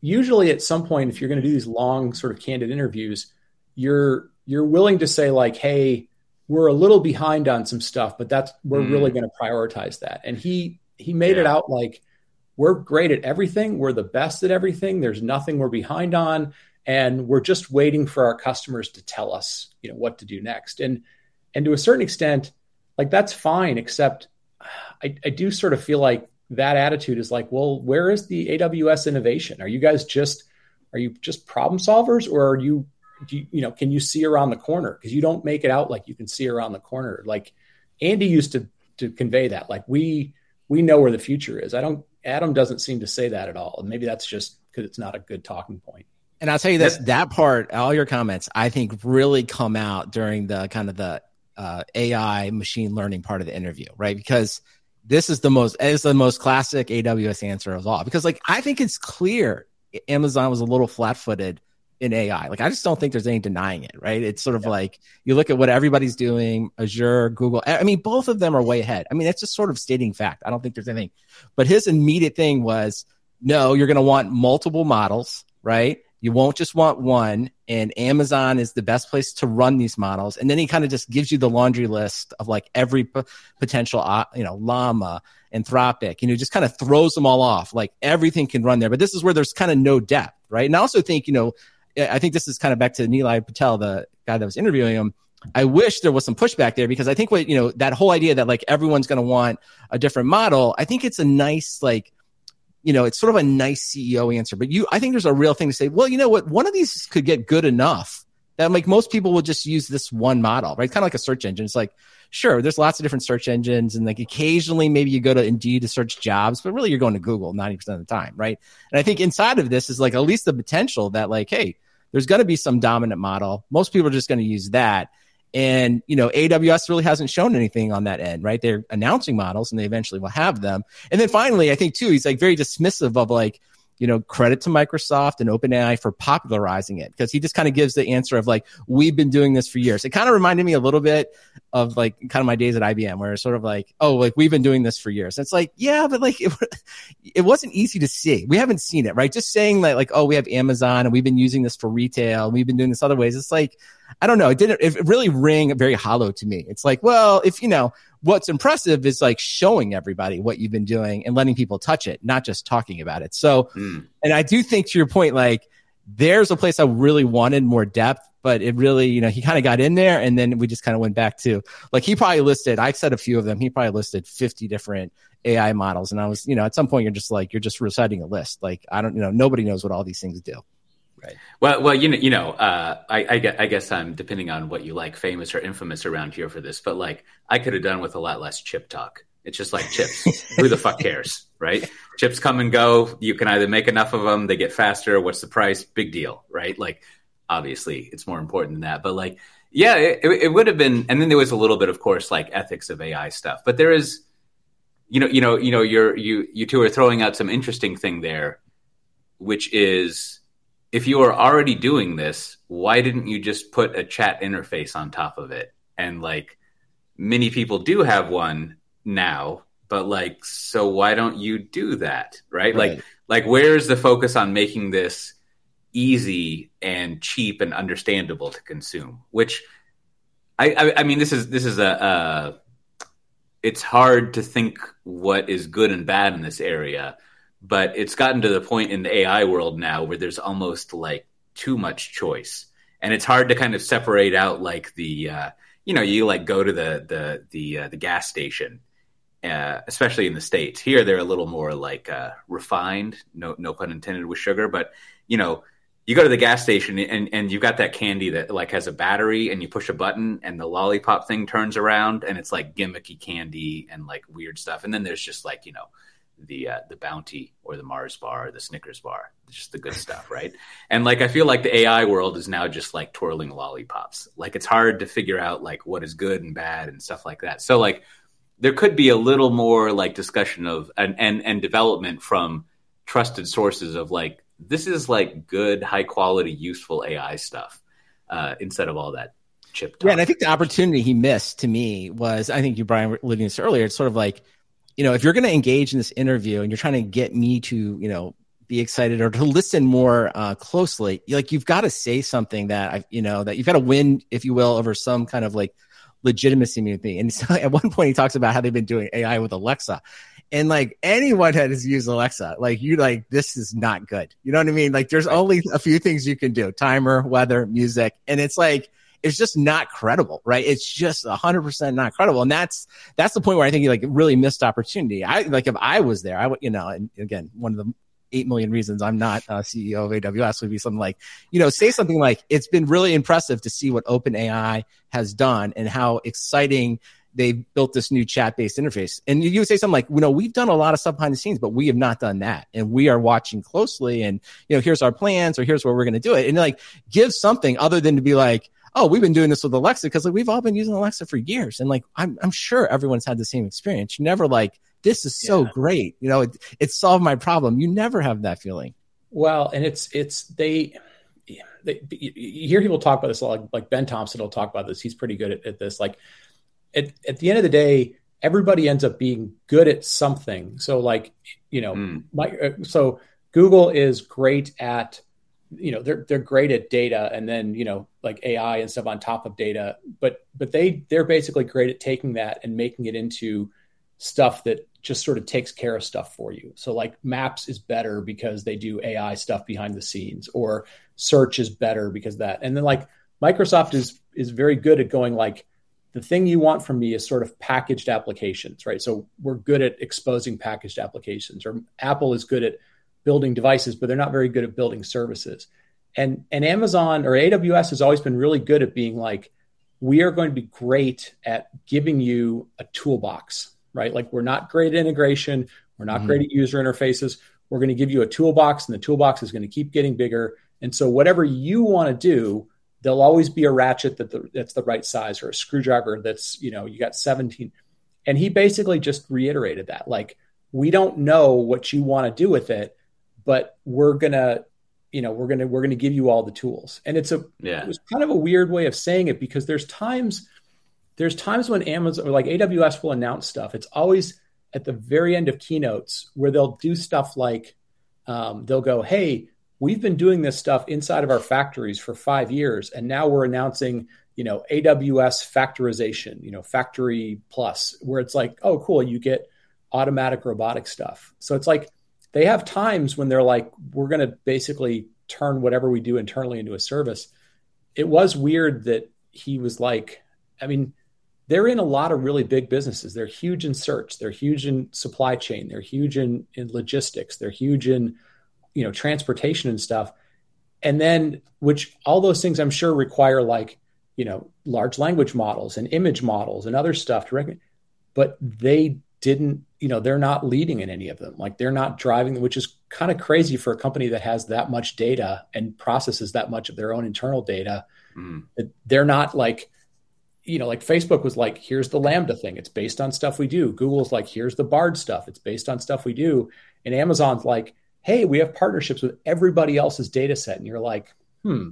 Speaker 3: usually at some point, if you're going to do these long sort of candid interviews, you're you're willing to say like, hey, we're a little behind on some stuff, but that's we're mm. really going to prioritize that. And he he made yeah. it out like we're great at everything. We're the best at everything. There's nothing we're behind on. And we're just waiting for our customers to tell us, you know, what to do next. And and to a certain extent, like that's fine, except I, I do sort of feel like that attitude is like, well, where is the AWS innovation? Are you guys just are you just problem solvers, or are you, you, you know, can you see around the corner? Because you don't make it out like you can see around the corner. Like Andy used to to convey that, like we we know where the future is. I don't. Adam doesn't seem to say that at all, and maybe that's just because it's not a good talking point.
Speaker 2: And I'll tell you this: that part, all your comments, I think, really come out during the kind of the uh, AI machine learning part of the interview, right? Because this is the most is the most classic AWS answer of all. Because like I think it's clear Amazon was a little flat footed in AI. Like I just don't think there's any denying it, right? It's sort of yeah. like you look at what everybody's doing, Azure, Google. I mean, both of them are way ahead. I mean, that's just sort of stating fact. I don't think there's anything. But his immediate thing was, no, you're going to want multiple models, right? You won't just want one, and Amazon is the best place to run these models. And then he kind of just gives you the laundry list of like every p- potential, uh, you know, Llama, Anthropic, you know, just kind of throws them all off. Like everything can run there, but this is where there's kind of no depth, right? And I also think, you know, I think this is kind of back to Nilay Patel, the guy that was interviewing him. I wish there was some pushback there because I think what, you know, that whole idea that like everyone's going to want a different model, I think it's a nice, like, you know, it's sort of a nice CEO answer, but you, I think there's a real thing to say, well, you know what? One of these could get good enough that like most people will just use this one model, right? Kind of like a search engine. It's like, sure, there's lots of different search engines and like occasionally maybe you go to Indeed to search jobs, but really you're going to Google 90% of the time, right? And I think inside of this is like at least the potential that like, hey, there's going to be some dominant model. Most people are just going to use that. And, you know, AWS really hasn't shown anything on that end, right? They're announcing models and they eventually will have them. And then finally, I think too, he's like very dismissive of like, you know, credit to Microsoft and OpenAI for popularizing it because he just kind of gives the answer of like, we've been doing this for years. It kind of reminded me a little bit of like kind of my days at IBM where it's sort of like, oh, like we've been doing this for years. And it's like, yeah, but like it, it wasn't easy to see. We haven't seen it, right? Just saying that like, oh, we have Amazon and we've been using this for retail and we've been doing this other ways. It's like, I don't know. It didn't, it really rang very hollow to me. It's like, well, if you know, what's impressive is like showing everybody what you've been doing and letting people touch it, not just talking about it. So, mm. and I do think to your point, like there's a place I really wanted more depth, but it really, you know, he kind of got in there and then we just kind of went back to like he probably listed, I said a few of them, he probably listed 50 different AI models. And I was, you know, at some point you're just like, you're just reciting a list. Like, I don't, you know, nobody knows what all these things do.
Speaker 1: Right. Well, well, you know, you know, uh, I, I, guess, I guess I'm depending on what you like, famous or infamous around here for this, but like I could have done with a lot less chip talk. It's just like chips. Who the fuck cares, right? Chips come and go. You can either make enough of them, they get faster. What's the price? Big deal, right? Like, obviously, it's more important than that. But like, yeah, it, it would have been. And then there was a little bit, of course, like ethics of AI stuff. But there is, you know, you know, you know, you're you you two are throwing out some interesting thing there, which is if you are already doing this, why didn't you just put a chat interface on top of it? And like many people do have one now, but like, so why don't you do that? Right? right. Like, like where's the focus on making this easy and cheap and understandable to consume? Which I, I, I mean, this is, this is a, uh, it's hard to think what is good and bad in this area but it's gotten to the point in the AI world now where there's almost like too much choice, and it's hard to kind of separate out like the uh, you know you like go to the the the uh, the gas station. Uh, especially in the states, here they're a little more like uh, refined. No, no pun intended with sugar, but you know, you go to the gas station and, and you've got that candy that like has a battery and you push a button and the lollipop thing turns around and it's like gimmicky candy and like weird stuff. And then there's just like, you know, the uh, the bounty or the Mars bar or the Snickers bar, just the good stuff, right? And like I feel like the AI world is now just like twirling lollipops. Like it's hard to figure out like what is good and bad and stuff like that. So like there could be a little more like discussion of and and, and development from trusted sources of like this is like good, high quality, useful AI stuff uh, instead of all that chip.
Speaker 2: Talk. Yeah, and I think the opportunity he missed to me was I think you Brian were alluding to this earlier. It's sort of like you know, if you're going to engage in this interview and you're trying to get me to, you know, be excited or to listen more uh, closely, like you've got to say something that I, you know, that you've got to win, if you will, over some kind of like legitimacy me. And so at one point, he talks about how they've been doing AI with Alexa. And like anyone that has used Alexa, like you like this is not good. You know what I mean? Like there's only a few things you can do: timer, weather, music, and it's like it's just not credible, right? It's just hundred percent not credible. And that's, that's the point where I think you like really missed opportunity. I like if I was there, I would, you know, and again, one of the 8 million reasons I'm not a CEO of AWS would be something like, you know, say something like, it's been really impressive to see what OpenAI has done and how exciting they built this new chat based interface. And you would say something like, you know, we've done a lot of stuff behind the scenes, but we have not done that. And we are watching closely and, you know, here's our plans or here's where we're going to do it. And like give something other than to be like, oh, we've been doing this with Alexa because like we've all been using Alexa for years, and like I'm I'm sure everyone's had the same experience. You never like this is so yeah. great, you know, it it solved my problem. You never have that feeling.
Speaker 3: Well, and it's it's they. They, you hear people talk about this a like, like Ben Thompson will talk about this. He's pretty good at, at this. Like at, at the end of the day, everybody ends up being good at something. So like, you know, mm. my, uh, so Google is great at you know they're they're great at data and then you know like AI and stuff on top of data but but they they're basically great at taking that and making it into stuff that just sort of takes care of stuff for you. So like maps is better because they do AI stuff behind the scenes or search is better because that. And then like Microsoft is is very good at going like the thing you want from me is sort of packaged applications right? So we're good at exposing packaged applications or Apple is good at building devices, but they're not very good at building services. And and Amazon or AWS has always been really good at being like, we are going to be great at giving you a toolbox, right? Like we're not great at integration, we're not mm-hmm. great at user interfaces. We're going to give you a toolbox, and the toolbox is going to keep getting bigger. And so whatever you want to do, there'll always be a ratchet that the, that's the right size or a screwdriver that's you know you got 17 and he basically just reiterated that like we don't know what you want to do with it but we're gonna you know we're gonna we're gonna give you all the tools and it's a yeah. it was kind of a weird way of saying it because there's times there's times when amazon or like aws will announce stuff it's always at the very end of keynotes where they'll do stuff like um, they'll go hey we've been doing this stuff inside of our factories for five years, and now we're announcing, you know, AWS factorization, you know, factory plus, where it's like, oh, cool, you get automatic robotic stuff. So it's like they have times when they're like, we're going to basically turn whatever we do internally into a service. It was weird that he was like, I mean, they're in a lot of really big businesses. They're huge in search. They're huge in supply chain. They're huge in, in logistics. They're huge in, you know, transportation and stuff. And then, which all those things I'm sure require like, you know, large language models and image models and other stuff to. But they didn't, you know, they're not leading in any of them. Like they're not driving, which is kind of crazy for a company that has that much data and processes that much of their own internal data. Mm. They're not like, you know, like Facebook was like, here's the Lambda thing. It's based on stuff we do. Google's like, here's the Bard stuff. It's based on stuff we do. And Amazon's like, hey, we have partnerships with everybody else's data set. And you're like, hmm,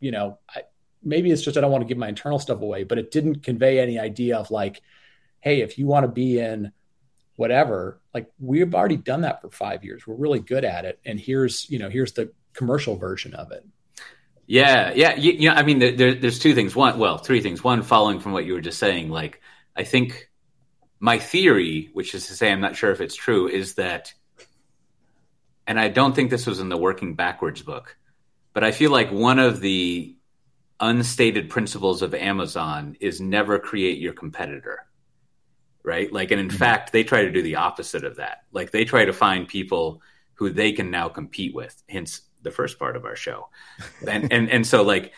Speaker 3: you know, I, maybe it's just I don't want to give my internal stuff away, but it didn't convey any idea of like, hey, if you want to be in whatever, like we've already done that for five years. We're really good at it. And here's, you know, here's the commercial version of it.
Speaker 1: Yeah, yeah, you, you know, I mean, there, there's two things. One, well, three things. One, following from what you were just saying, like I think my theory, which is to say, I'm not sure if it's true, is that, and I don't think this was in the Working Backwards book, but I feel like one of the unstated principles of Amazon is never create your competitor. Right. Like, and in mm-hmm. fact, they try to do the opposite of that. Like, they try to find people who they can now compete with, hence the first part of our show. and and and so like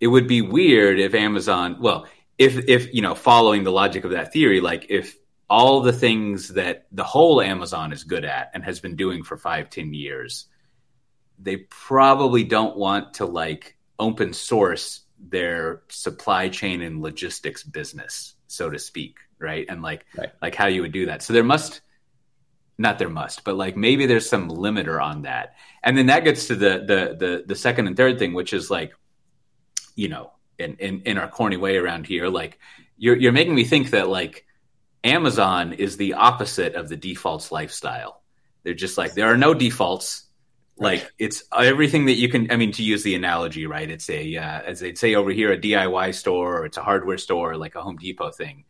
Speaker 1: it would be weird if Amazon, well, if if you know, following the logic of that theory, like if all the things that the whole Amazon is good at and has been doing for five, ten years, they probably don't want to like open source their supply chain and logistics business, so to speak, right? And like right. like how you would do that. So there must not there must, but like maybe there's some limiter on that. And then that gets to the the the the second and third thing, which is like, you know, in in, in our corny way around here, like you're you're making me think that like Amazon is the opposite of the defaults lifestyle. They're just like there are no defaults. Like it's everything that you can. I mean, to use the analogy, right? It's a uh, as they'd say over here, a DIY store, or it's a hardware store, like a Home Depot thing.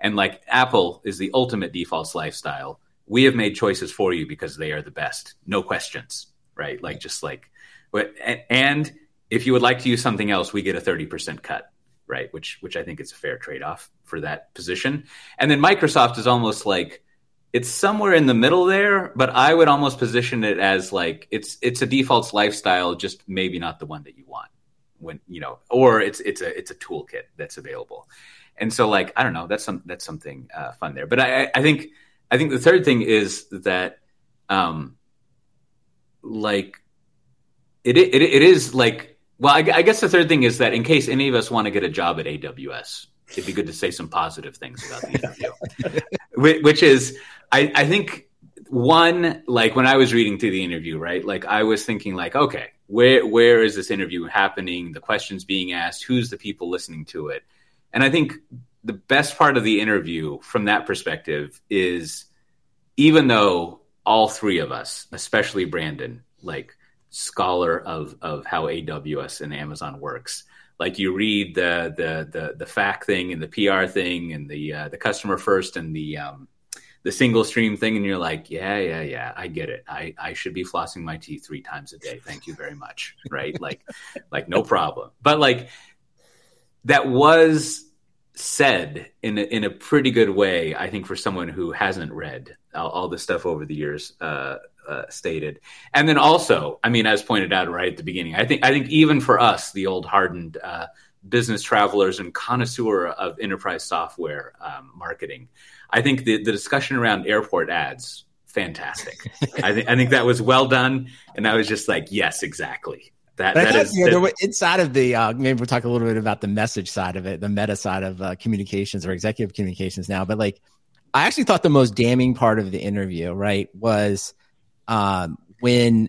Speaker 1: And like Apple is the ultimate defaults lifestyle we have made choices for you because they are the best, no questions, right? Like just like, and if you would like to use something else, we get a thirty percent cut, right? Which which I think is a fair trade off for that position. And then Microsoft is almost like it's somewhere in the middle there, but I would almost position it as like it's it's a defaults lifestyle, just maybe not the one that you want when you know, or it's it's a it's a toolkit that's available. And so like I don't know, that's some that's something uh, fun there. But I I think I think the third thing is that, um, like, it, it, it is like, well, I, I guess the third thing is that in case any of us want to get a job at AWS, it'd be good to say some positive things about the interview, which is, I, I think one, like when I was reading through the interview, right? Like I was thinking like, okay, where, where is this interview happening? The questions being asked, who's the people listening to it? And I think the best part of the interview from that perspective is even though all three of us, especially Brandon, like scholar of of how AWS and Amazon works, like you read the the the the FAQ thing and the PR thing and the uh, the customer first and the um, the single stream thing, and you're like, yeah, yeah, yeah, I get it. I I should be flossing my teeth three times a day. Thank you very much. Right? like like no problem. But like that was said in a, in a pretty good way, I think, for someone who hasn't read all, all the stuff over the years uh, uh, stated. And then also, I mean, as pointed out right at the beginning, I think I think even for us, the old hardened uh, business travelers and connoisseur of enterprise software um, marketing, I think the, the discussion around airport ads fantastic. I think I think that was well done, and I was just like, yes, exactly. That, that
Speaker 2: is, you know, inside of the uh, maybe we'll talk a little bit about the message side of it, the meta side of uh, communications or executive communications now. But like, I actually thought the most damning part of the interview, right, was um, when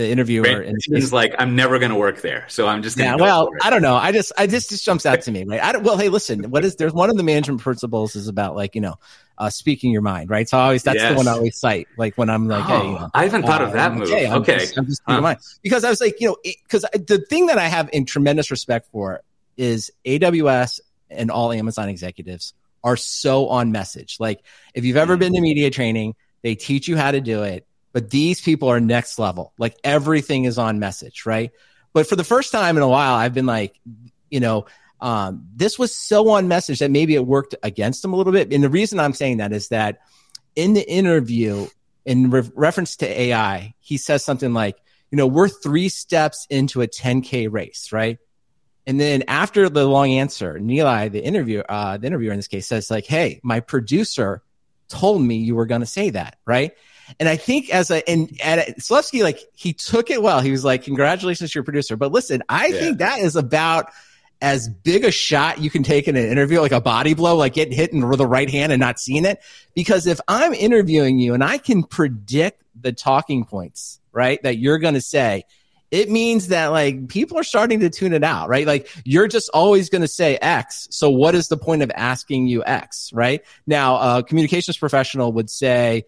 Speaker 2: the interviewer
Speaker 1: and he's like, "I'm never going to work there," so I'm just
Speaker 2: yeah. Well, I don't know. I just, I just, just jumps out to me, right? I don't, well, hey, listen, what is there's one of the management principles is about like you know uh, speaking your mind, right? So I always that's yes. the one I always cite, like when I'm like, oh, hey, you
Speaker 1: know, I haven't thought uh, of that move. Okay, I'm okay,
Speaker 2: just, I'm just huh. mind because I was like, you know, because the thing that I have in tremendous respect for is AWS and all Amazon executives are so on message. Like if you've ever been to media training, they teach you how to do it, but these people are next level. Like everything is on message, right? But for the first time in a while, I've been like, you know, um, this was so on message that maybe it worked against them a little bit. And the reason I'm saying that is that in the interview, in re- reference to AI, he says something like, you know, we're three steps into a 10K race, right? And then after the long answer, Nilay, the interviewer, uh, the interviewer in this case says like, Hey, my producer told me you were going to say that. Right. And I think as a, and at Selipsky, like he took it well. He was like, congratulations to your producer. But listen, I yeah. think that is about as big a shot you can take in an interview, like a body blow, like getting hit in the right hand and not seeing it. Because if I'm interviewing you and I can predict the talking points, right, that you're going to say, it means that like people are starting to tune it out, right? Like you're just always going to say X. So what is the point of asking you X, right? Now, a communications professional would say,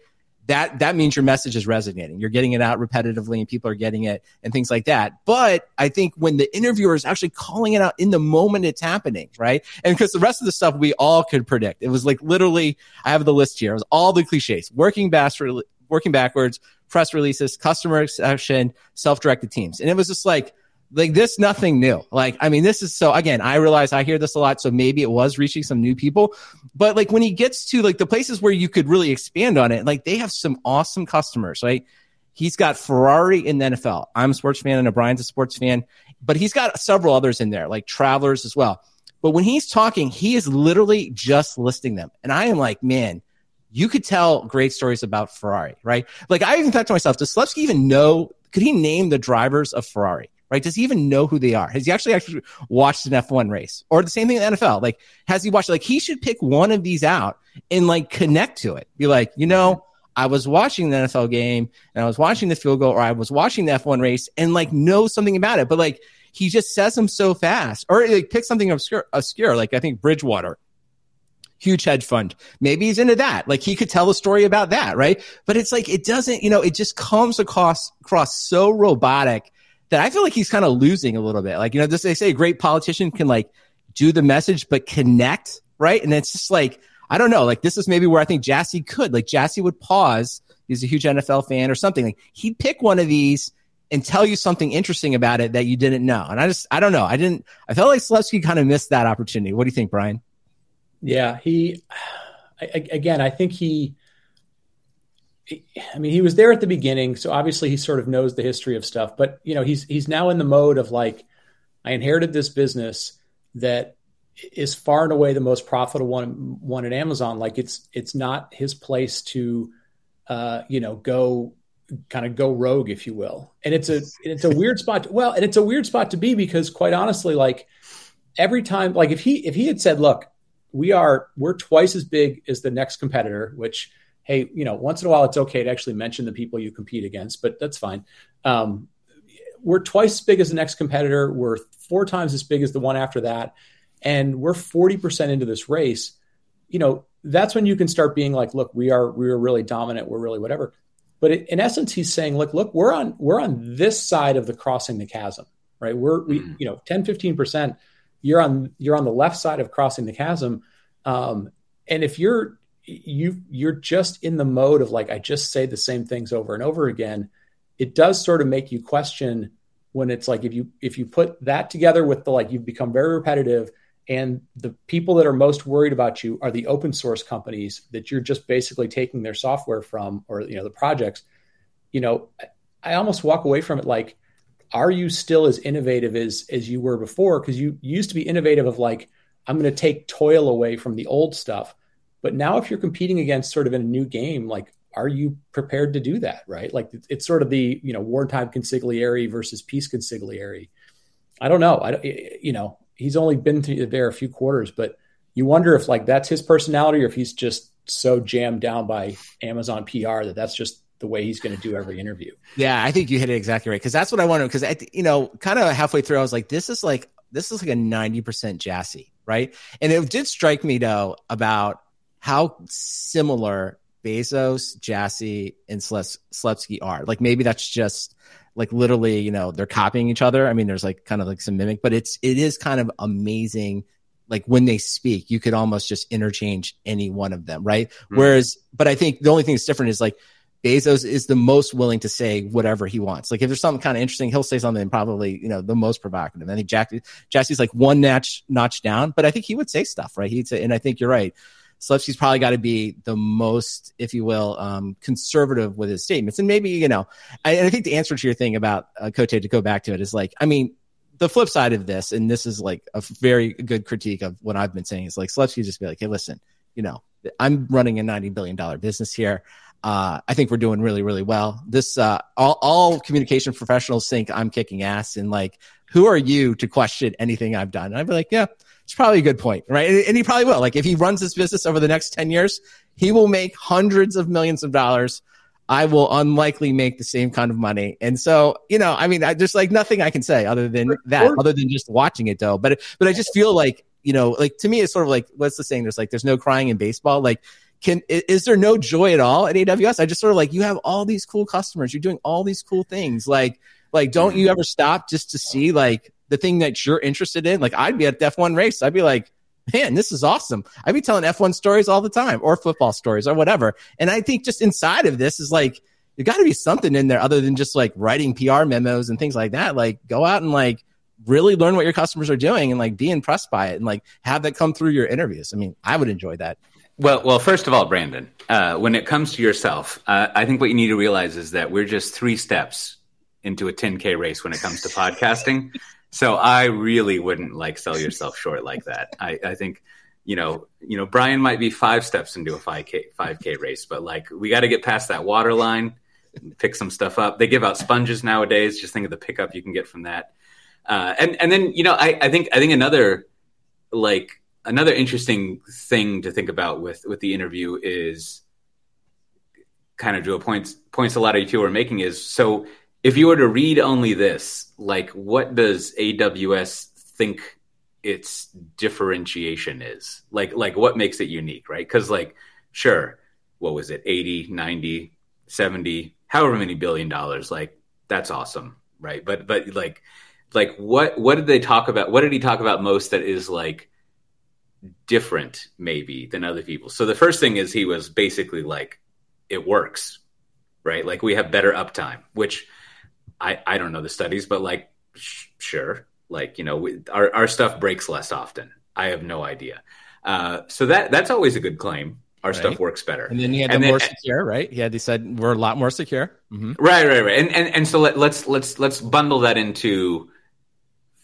Speaker 2: that that means your message is resonating. You're getting it out repetitively and people are getting it and things like that. But I think when the interviewer is actually calling it out in the moment it's happening, right? And because the rest of the stuff we all could predict. It was like literally, I have the list here. It was all the cliches, working working backwards, press releases, customer exception, self-directed teams. And it was just like, like this nothing new. Like i mean this is so again i realize i hear this a lot so maybe it was reaching some new people. But like when he gets to like the places where you could really expand on it like they have some awesome customers right? He's got ferrari in the nfl i'm a sports fan and o'brien's a sports fan but he's got several others in there like travelers as well. But when he's talking he is literally just listing them. And i am like man you could tell great stories about ferrari right? Like i even thought to myself does Selipsky even know could he name the drivers of ferrari right? Does he even know who they are? Has he actually actually watched an F1 race? Or the same thing in the NFL. Like, has he watched, like, he should pick one of these out and like connect to it. Be like, you know, I was watching the NFL game and I was watching the field goal or I was watching the F1 race and like know something about it. But like, he just says them so fast or like pick something obscure, obscure. Like I think Bridgewater, huge hedge fund. Maybe he's into that. Like he could tell a story about that, right? But it's like it doesn't, you know, it just comes across across so robotic that I feel like he's kind of losing a little bit. Like, you know, this, they say a great politician can like do the message, but connect, right? And it's just like, I don't know. Like, this is maybe where I think Jassy could. Like, Jassy would pause. He's a huge NFL fan or something. Like, he'd pick one of these and tell you something interesting about it that you didn't know. And I just, I don't know. I didn't, I felt like Selipsky kind of missed that opportunity. What do you think, Brian?
Speaker 3: Yeah, he, I, again, I think he, I mean, he was there at the beginning, so obviously he sort of knows the history of stuff. But you know, he's he's now in the mode of like, I inherited this business that is far and away the most profitable one one at Amazon. Like it's it's not his place to, uh, you know, go kind of go rogue, if you will. And it's a it's a weird spot. To, well, and it's a weird spot to be because quite honestly, like every time, like if he if he had said, look, we are we're twice as big as the next competitor, which hey, you know, once in a while it's okay to actually mention the people you compete against, but that's fine. Um, we're twice as big as the next competitor. We're four times as big as the one after that. And we're 40% into this race. You know, that's when you can start being like, look, we are, we are really dominant. We're really whatever. But in essence, he's saying, look, look, we're on, we're on this side of the crossing the chasm, right? We're, we, mm-hmm. you know, 10, 15%, you're on, you're on the left side of crossing the chasm. Um, and if you're you you're just in the mode of like I just say the same things over and over again. It does sort of make you question when it's like if you if you put that together with the like you've become very repetitive and the people that are most worried about you are the open source companies that you're just basically taking their software from or you know the projects you know i almost walk away from it like are you still as innovative as as you were before because you, used to be innovative of like i'm going to take toil away from the old stuff but now, if you're competing against sort of in a new game, like, are you prepared to do that? Right? Like, it's sort of the you know wartime consigliere versus peace consigliere. I don't know. I you know he's only been there a few quarters, but you wonder if like that's his personality or if he's just so jammed down by Amazon PR that that's just the way he's going to do every interview.
Speaker 2: Yeah, I think you hit it exactly right because that's what I wanted. Because I, you know, kind of halfway through, I was like, this is like this is like a ninety percent Jassy, right? And it did strike me though about how similar Bezos, Jassy, and Selipsky are. Like maybe that's just like literally, you know, they're copying each other. I mean, there's like kind of like some mimic, but it's it is kind of amazing. Like when they speak, you could almost just interchange any one of them, right? Mm-hmm. Whereas, but I think the only thing that's different is like Bezos is the most willing to say whatever he wants. Like if there's something kind of interesting, he'll say something probably, you know, the most provocative. I think Jack, Jassy's like one notch notch down, but I think he would say stuff, right? He'd say, and I think you're right. Selipsky's probably got to be the most, if you will, um, conservative with his statements. And maybe, you know, I, I think the answer to your thing about uh, Coté, to go back to it, is like, I mean, the flip side of this, and this is like a very good critique of what I've been saying, is like Selipsky just be like, hey, listen, you know, I'm running a $90 billion business here. Uh, I think we're doing really, really well. This, uh, all, all communication professionals think I'm kicking ass and like, who are you to question anything I've done? And I'd be like, yeah, it's probably a good point, right? And, he probably will. Like if he runs this business over the next 10 years, he will make hundreds of millions of dollars. I will unlikely make the same kind of money. And so, you know, I mean, I, there's like nothing I can say other than that, other than just watching it though. But, but I just feel like, you know, like to me, it's sort of like, what's the saying? There's like, there's no crying in baseball. Like, can, is there no joy at all at AWS? I just sort of like, you have all these cool customers. You're doing all these cool things. Like, like, don't mm-hmm. you ever stop just to see like the thing that you're interested in. Like I'd be at F1 race. I'd be like, man, this is awesome. I'd be telling F1 stories all the time or football stories or whatever. And I think just inside of this is like, there got to be something in there other than just like writing PR memos and things like that. Like go out and like really learn what your customers are doing and like be impressed by it and like have that come through your interviews. I mean, I would enjoy that.
Speaker 1: Well, well, first of all, Brandon, uh, when it comes to yourself, uh, I think what you need to realize is that we're just three steps into a 10k race when it comes to podcasting. So I really wouldn't like sell yourself short like that. I, I think, you know, you know, Brian might be five steps into a 5K 5K race, but like we got to get past that water line, pick some stuff up. They give out sponges nowadays. Just think of the pickup you can get from that. Uh, and and then you know, I, I think I think another like another interesting thing to think about with with the interview is kind of to a point points a lot of you two are making is so if you were to read only this, like what does AWS think its differentiation is? Like like what makes it unique, right? Cuz like sure, what was it? 80, 90, 70, however many billion dollars, like that's awesome, right? But but like like what what did they talk about? What did he talk about most that is like different maybe than other people? So the first thing is he was basically like it works, right? Like we have better uptime, which I, I don't know the studies, but like, sh- sure. Like, you know, we, our, our stuff breaks less often. I have no idea. Uh, so that, that's always a good claim. Our right. stuff works better.
Speaker 2: And then he had the more secure, right? Yeah. They said we're a lot more secure.
Speaker 1: Mm-hmm. Right, right, right. And, and, and so let, let's, let's, let's bundle that into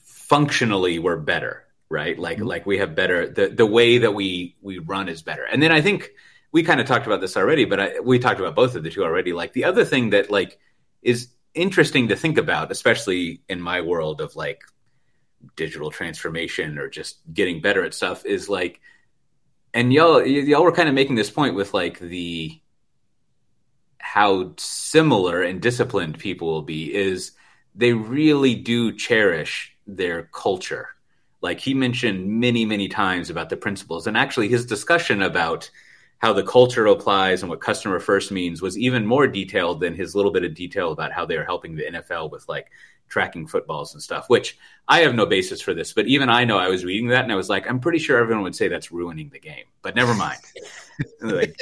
Speaker 1: functionally we're better, right? Like, mm-hmm. like we have better, the, the way that we, we run is better. And then I think we kind of talked about this already, but I, we talked about both of the two already. Like the other thing that like is interesting to think about, especially in my world of like digital transformation or just getting better at stuff, is like, and y'all y'all were kind of making this point with like the how similar and disciplined people will be is they really do cherish their culture. Like he mentioned many, many times about the principles, and actually his discussion about how the culture applies and what customer first means was even more detailed than his little bit of detail about how they are helping the NFL with like tracking footballs and stuff, which I have no basis for this, but even I know I was reading that and I was like, I'm pretty sure everyone would say that's ruining the game, but never mind. like,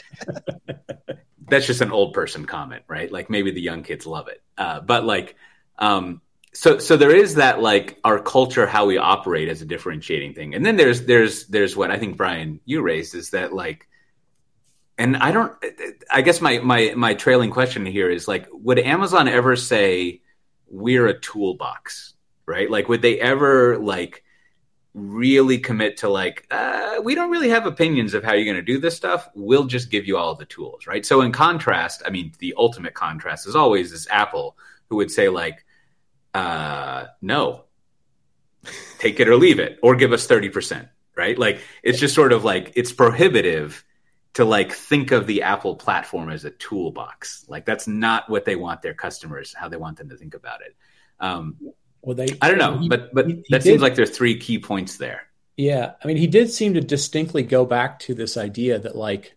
Speaker 1: that's just an old person comment, right? Like maybe the young kids love it. Uh, but like, um, so, so there is that like our culture, how we operate as a differentiating thing. And then there's, there's, there's what I think Brian, you raised is that like, and I don't. I guess my my my trailing question here is like, would Amazon ever say we're a toolbox, right? Like, would they ever like really commit to like, uh, we don't really have opinions of how you're going to do this stuff. We'll just give you all the tools, right? So in contrast, I mean, the ultimate contrast is always is Apple, who would say like, uh, no, take it or leave it, or give us thirty percent, right? Like, it's just sort of like it's prohibitive to like think of the Apple platform as a toolbox. Like that's not what they want their customers, how they want them to think about it. Um, well, they, I don't know, he, but but he, he that did. seems like there's three key points there.
Speaker 3: Yeah, I mean, he did seem to distinctly go back to this idea that like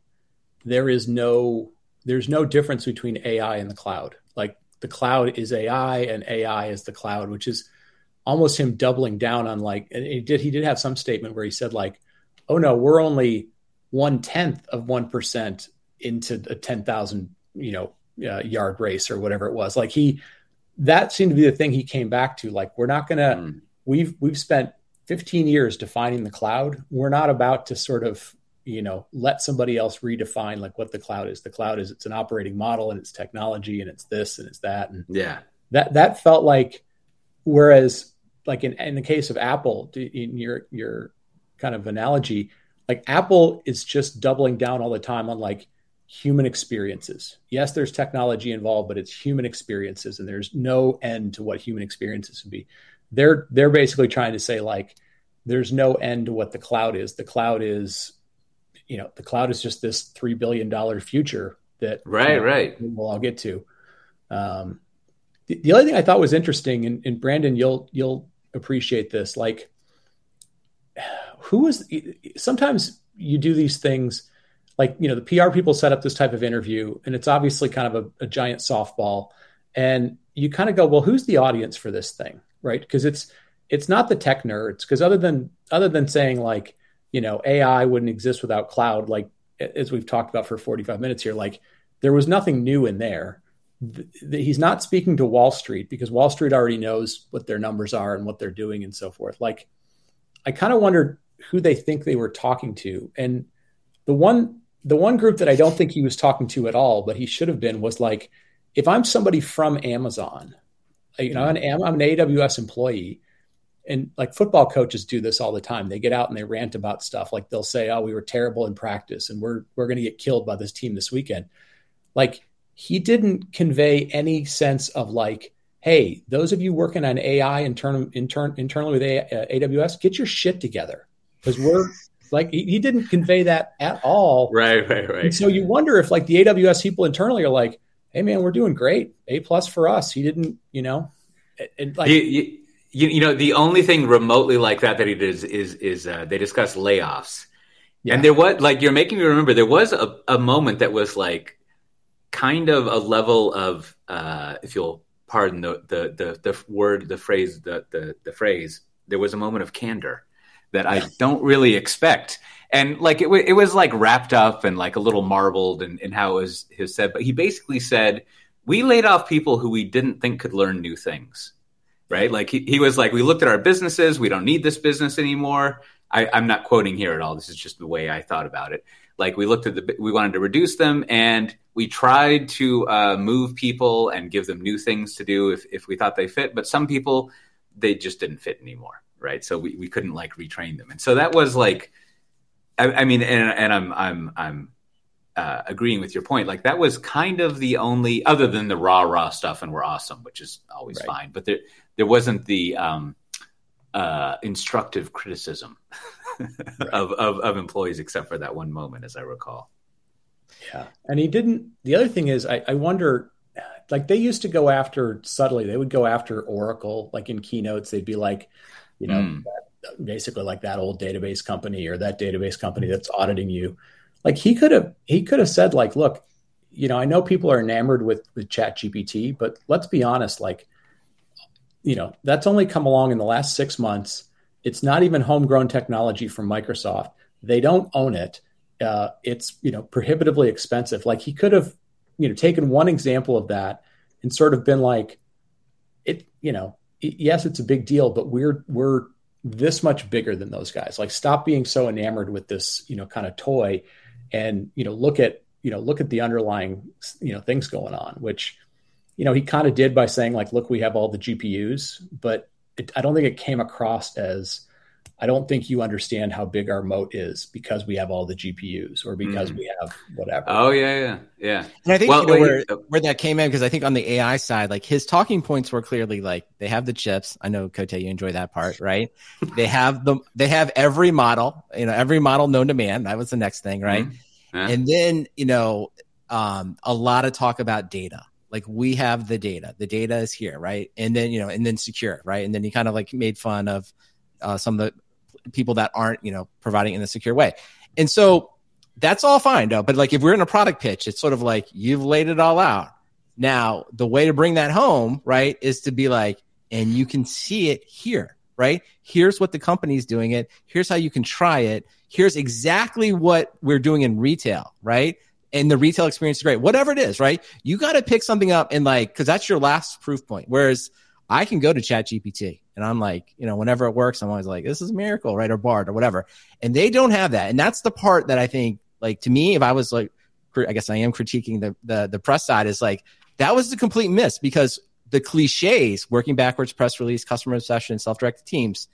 Speaker 3: there is no there's no difference between AI and the cloud. Like the cloud is AI and AI is the cloud, which is almost him doubling down on like and he did he did have some statement where he said like, oh no, we're only one tenth of one percent into a ten thousand you know uh, yard race or whatever it was. Like he that seemed to be the thing he came back to. Like we're not gonna mm. we've we've spent 15 years defining the cloud. We're not about to sort of you know let somebody else redefine like what the cloud is the cloud is it's an operating model and it's technology and it's this and it's that and
Speaker 1: yeah
Speaker 3: that that felt like whereas like in, in the case of apple in your your kind of analogy like apple is just doubling down all the time on like human experiences yes there's technology involved but it's human experiences and there's no end to what human experiences would be they're they're basically trying to say like there's no end to what the cloud is the cloud is you know the cloud is just this three billion dollar future that
Speaker 1: right
Speaker 3: you know,
Speaker 1: right
Speaker 3: we'll all get to. Um, the, the other thing I thought was interesting, and, and Brandon, you'll you'll appreciate this. Like, who is sometimes you do these things like you know the PR people set up this type of interview, and it's obviously kind of a, a giant softball, and you kind of go, well, who's the audience for this thing, right? Because it's it's not the tech nerds, because other than other than saying like you know, AI wouldn't exist without cloud, like as we've talked about for 45 minutes here, like there was nothing new in there. He's not speaking to Wall Street because Wall Street already knows what their numbers are and what they're doing and so forth. Like, I kind of wondered who they think they were talking to. And the one, the one group that I don't think he was talking to at all, but he should have been was like, if I'm somebody from Amazon, you know, I'm an, I'm an AWS employee and like football coaches do this all the time. They get out and they rant about stuff. Like they'll say, "Oh, we were terrible in practice, and we're we're going to get killed by this team this weekend." Like he didn't convey any sense of like, "Hey, those of you working on AI intern, intern, internally with a, uh, AWS, get your shit together," because we're like he, he, didn't convey that at all.
Speaker 1: Right, right, right.
Speaker 3: And so you wonder if like the AWS people internally are like, "Hey, man, we're doing great. A plus for us." He didn't, you know. And like,
Speaker 1: you, you know the only thing remotely like that that he did is is, is uh, they discuss layoffs yeah. and there was like you're making me remember there was a, a moment that was like kind of a level of uh, if you'll pardon the, the the the word the phrase the the, the phrase there was a moment of candor that I don't really expect. And like it, w- it was like wrapped up and like a little marbled in, in how it was his said, but he basically said, we laid off people who we didn't think could learn new things right? Like he, he was like, we looked at our businesses, we don't need this business anymore. I, I'm not quoting here at all. This is just the way I thought about it. Like we looked at the, we wanted to reduce them, and we tried to uh, move people and give them new things to do if if we thought they fit. But some people, they just didn't fit anymore, right? So we, we couldn't like retrain them, and so that was like, I, I mean, and, and I'm I'm I'm uh, agreeing with your point. Like that was kind of the only, other than the raw raw stuff, and we're awesome, which is always right. fine. But there there wasn't the um, uh, instructive criticism right. of, of, of employees, except for that one moment, as I recall.
Speaker 3: Yeah, and he didn't. The other thing is, I, I wonder. Like they used to go after subtly, they would go after Oracle. Like in keynotes, they'd be like, you know, mm. that, basically like that old database company or that database company that's auditing you. Like he could have, he could have said like, look, you know, I know people are enamored with with Chat GPT, but let's be honest, like you know, that's only come along in the last six months. It's not even homegrown technology from Microsoft. They don't own it. Uh, it's you know prohibitively expensive. Like he could have, you know, taken one example of that and sort of been like, it, you know, yes, it's a big deal, but we're we're this much bigger than those guys. Like, stop being so enamored with this, you know, kind of toy, and you know, look at you know, look at the underlying you know things going on, which you know, he kind of did by saying like, look, we have all the GPUs, but it, I don't think it came across as, I don't think you understand how big our moat is because we have all the GPUs or because mm. we have whatever.
Speaker 1: Oh yeah, yeah, yeah.
Speaker 2: And I think well, you know, where, where that came in because I think on the AI side, like his talking points were clearly like they have the chips. I know Coté, you enjoy that part, right? they have the they have every model, you know, every model known to man. That was the next thing, right? Mm. Yeah. And then you know, um, a lot of talk about data like we have the data the data is here right and then you know and then secure right and then he kind of like made fun of uh, some of the people that aren't you know providing in a secure way. And so that's all fine though. But like if we're in a product pitch, it's sort of like you've laid it all out. Now the way to bring that home, right, is to be like, and you can see it here, right? Here's what the company's doing it. Here's how you can try it. Here's exactly what we're doing in retail, right? and the retail experience is great. Whatever it is, right? You got to pick something up and like, cause that's your last proof point. Whereas I can go to chat GPT and I'm like, you know, whenever it works, I'm always like, this is a miracle, right? Or Bard or whatever. And they don't have that. And that's the part that I think, like, to me, if I was like, I guess I am critiquing the, the, the press side is like, that was the complete miss because the cliches, working backwards, press release, customer obsession, self-directed teams,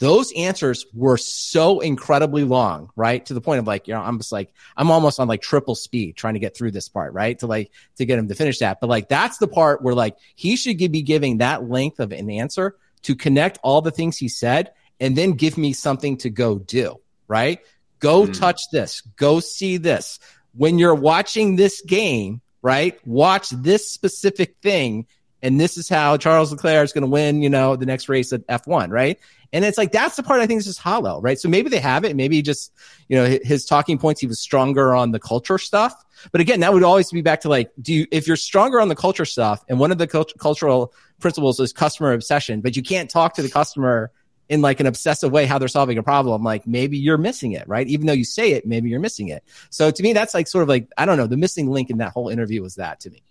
Speaker 2: those answers were so incredibly long, right? To the point of like, you know, I'm just like, I'm almost on like triple speed trying to get through this part, right? To like, to get him to finish that. But like, that's the part where like, he should be giving that length of an answer to connect all the things he said and then give me something to go do, right? Go mm. touch this, go see this. When you're watching this game, right? Watch this specific thing and this is how Charles Leclerc is going to win, you know, the next race at F1, right? And it's like that's the part I think is just hollow, right? So maybe they have it. Maybe just you know his talking points. He was stronger on the culture stuff. But again, that would always be back to like, do you, if you're stronger on the culture stuff, and one of the cult- cultural principles is customer obsession, but you can't talk to the customer in like an obsessive way how they're solving a problem like maybe you're missing it right even though you say it maybe you're missing it so to me that's like sort of like i don't know the missing link in that whole interview was that to me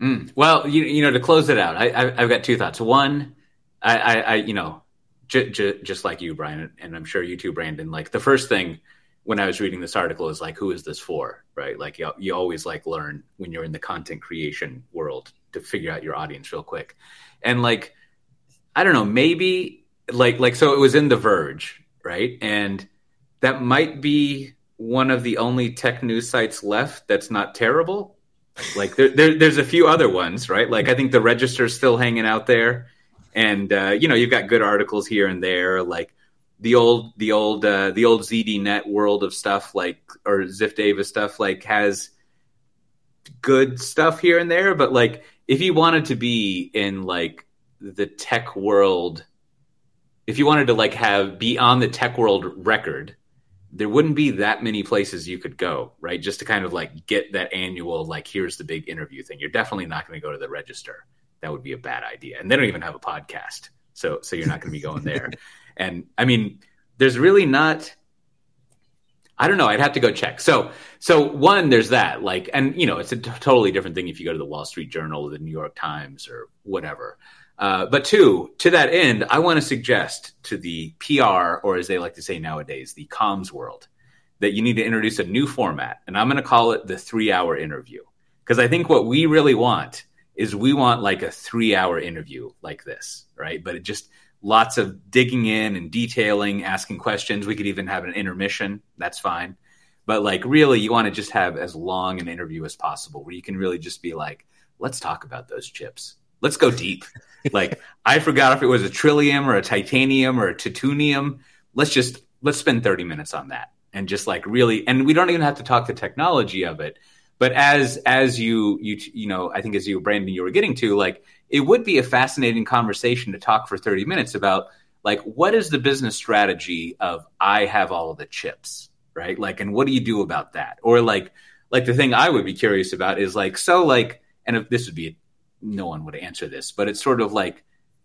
Speaker 1: mm. well you, you know to close it out I, have got two thoughts one I, I, I you know j- j- just like you, Brian, and I'm sure you too, Brandon. Like the first thing when I was reading this article is like, who is this for? Right? Like you, you always like learn when you're in the content creation world to figure out your audience real quick. And like, I don't know, maybe like like so it was in The Verge, right? And that might be one of the only tech news sites left that's not terrible. Like there, there, there's a few other ones, right? Like I think the Register's still hanging out there and uh, you know you've got good articles here and there like the old the old uh, the old ZDNet world of stuff like or Ziff Davis stuff like has good stuff here and there, but like if you wanted to be in like the tech world, if you wanted to like have be on the tech world record, there wouldn't be that many places you could go, right? Just to kind of like get that annual like here's the big interview thing. You're definitely not going to go to the register that would be a bad idea. And they don't even have a podcast. So so you're not going to be going there. and I mean, there's really not I don't know. I'd have to go check. So, so one, there's that. Like, and you know, it's a t- totally different thing if you go to the Wall Street Journal or the New York Times or whatever. Uh, but two, to that end, I want to suggest to the PR, or as they like to say nowadays, the comms world, that you need to introduce a new format, and I'm going to call it the three-hour interview, because I think what we really want is we want like a three hour interview like this, right? But it just lots of digging in and detailing, asking questions. We could even have an intermission. That's fine. But like really, you want to just have as long an interview as possible where you can really just be like, let's talk about those chips. Let's go deep. like I forgot if it was a trillium or a titanium or a titanium. Let's just let's spend 30 minutes on that and just like really and we don't even have to talk the technology of it but as as you you you know, I think as you Brandon you were getting to like it would be a fascinating conversation to talk for 30 minutes about like what is the business strategy of I have all of the chips, right? Like and what do you do about that? Or like like the thing I would be curious about is like so like and if this would be no one would answer this, but it's sort of like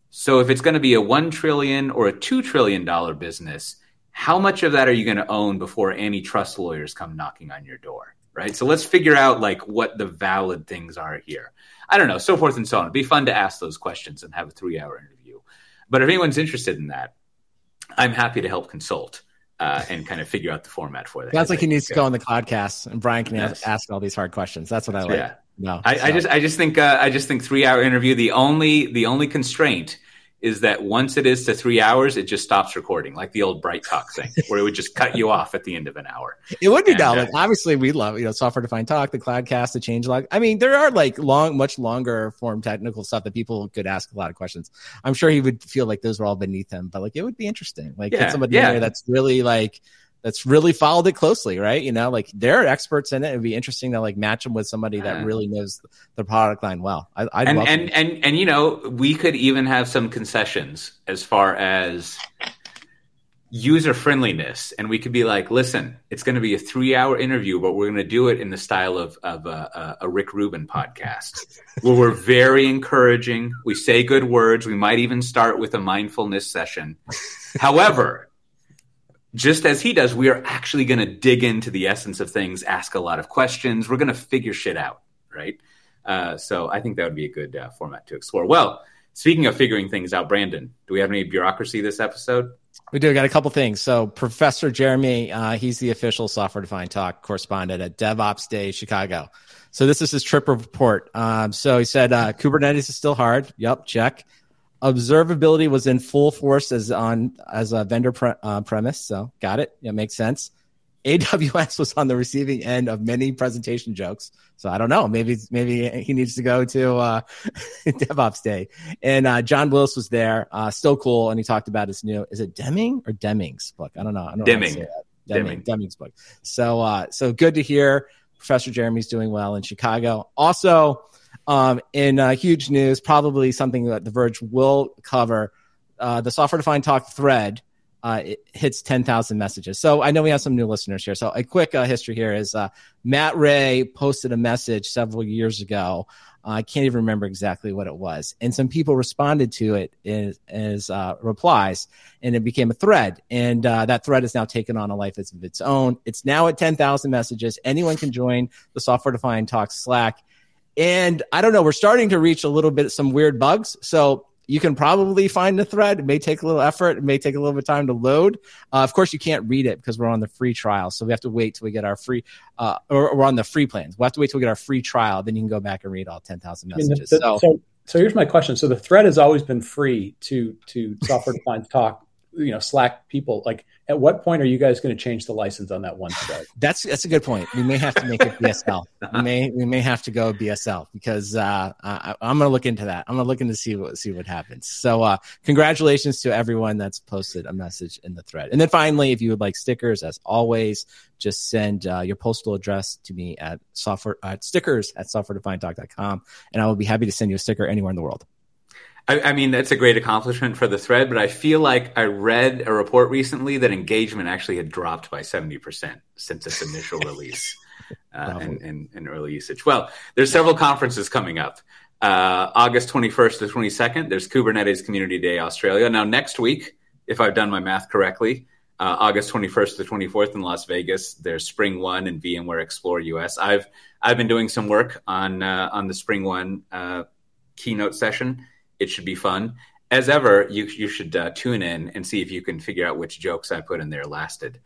Speaker 1: so if it's going to be a 1 trillion or a 2 trillion dollar business, how much of that are you going to own before antitrust lawyers come knocking on your door? right? So let's figure out like what the valid things are here. I don't know, so forth and so on. It'd be fun to ask those questions and have a three hour interview. But if anyone's interested in that, I'm happy to help consult. Uh, and kind of figure out the format for that.
Speaker 2: Sounds like he needs to go on the podcast, and Brian can yes. ask all these hard questions. That's what I like. Yeah.
Speaker 1: No, I. I just, I just think, uh, I just think three hour interview. The only, the only constraint is that once it is to three hours, it just stops recording, like the old Bright Talk thing, where it would just cut you off at the end of an hour.
Speaker 2: It would be and, dumb. Uh, obviously, we love you know software defined talk, the Cloudcast, the changelog. I mean, there are like long, much longer form technical stuff that people could ask a lot of questions. I'm sure he would feel like those were all beneath him, but like it would be interesting. Like yeah, get somebody yeah. there that's really like that's really followed it closely, right? You know, like they're experts in it. It'd be interesting to like match them with somebody that really knows the product line well. I, I'd
Speaker 1: and and, and and you know, we could even have some concessions as far as user friendliness and we could be like listen it's going to be a three hour interview but we're going to do it in the style of, of a, a rick rubin podcast. Where we're very encouraging. We say good words. We might even start with a mindfulness session. However just as he does we are actually going to dig into the essence of things ask a lot of questions we're going to figure shit out right uh, so i think that would be a good uh, format to explore well speaking of figuring things out brandon do we have any bureaucracy this episode
Speaker 2: we do. We got a couple things. So Professor Jeremy, uh, he's the official software defined talk correspondent at DevOps Day Chicago. So this is his trip report. Um, so he said uh, Kubernetes is still hard. Yep, check. Observability was in full force as on as a vendor pre- uh, premise. So got it. Yeah, makes sense. AWS was on the receiving end of many presentation jokes. So I don't know. Maybe maybe he needs to go to uh, DevOps Day. And uh, John Willis was there. Uh, still cool. And he talked about his new is it Deming or Deming's book? I don't know. I don't
Speaker 1: Deming.
Speaker 2: Know Deming. Deming. Deming's book. So uh, so good to hear. Professor Jeremy's doing well in Chicago. Also, um, in uh, huge news, probably something that The Verge will cover. Uh, the software defined talk thread uh, it hits 10,000 messages. So I know we have some new listeners here. So a quick uh, history here is uh, Matt Ray posted a message several years ago. I can't even remember exactly what it was. And some people responded to it as, uh, replies, and it became a thread. And uh, that thread has now taken on a life of its own. It's now at 10,000 messages. Anyone can join the Software Defined Talk Slack. And I don't know, we're starting to reach a little bit some weird bugs. So you can probably find the thread. It may take a little effort. It may take a little bit of time to load. Uh, of course, you can't read it because we're on the free trial. So we have to wait till we get our free, uh, or we're on the free plans. We have to wait till we get our free trial. Then you can go back and read all 10,000 messages.
Speaker 3: I mean, the, the, so, so, so here's my question. So the thread has always been free to, to software defined talk, you know, Slack people. Like at what point are you guys going to change the license on that one thread?
Speaker 2: That's that's a good point. We may have to make it BSL. we may we may have to go BSL because uh, I, am going to look into that. I'm going to look into see what see what happens. So uh, congratulations to everyone that's posted a message in the thread. And then finally, if you would like stickers, as always, just send uh, your postal address to me at software at stickers at softwaredefinedtalk.com, and I will be happy to send you a sticker anywhere in the world.
Speaker 1: I, I, mean, that's a great accomplishment for the thread, but I feel like I read a report recently that engagement actually had dropped by 70% since its initial release uh, and, and, and, early usage. Well, there's several conferences coming up. Uh, August 21st to 22nd, there's Kubernetes Community Day Australia. Now, next week, if I've done my math correctly, uh, August 21st to 24th in Las Vegas, there's Spring One and VMware Explore US. I've I've been doing some work on uh, on the Spring One uh, keynote session it should be fun. As ever, you you should uh, tune in and see if you can figure out which jokes I put in there lasted.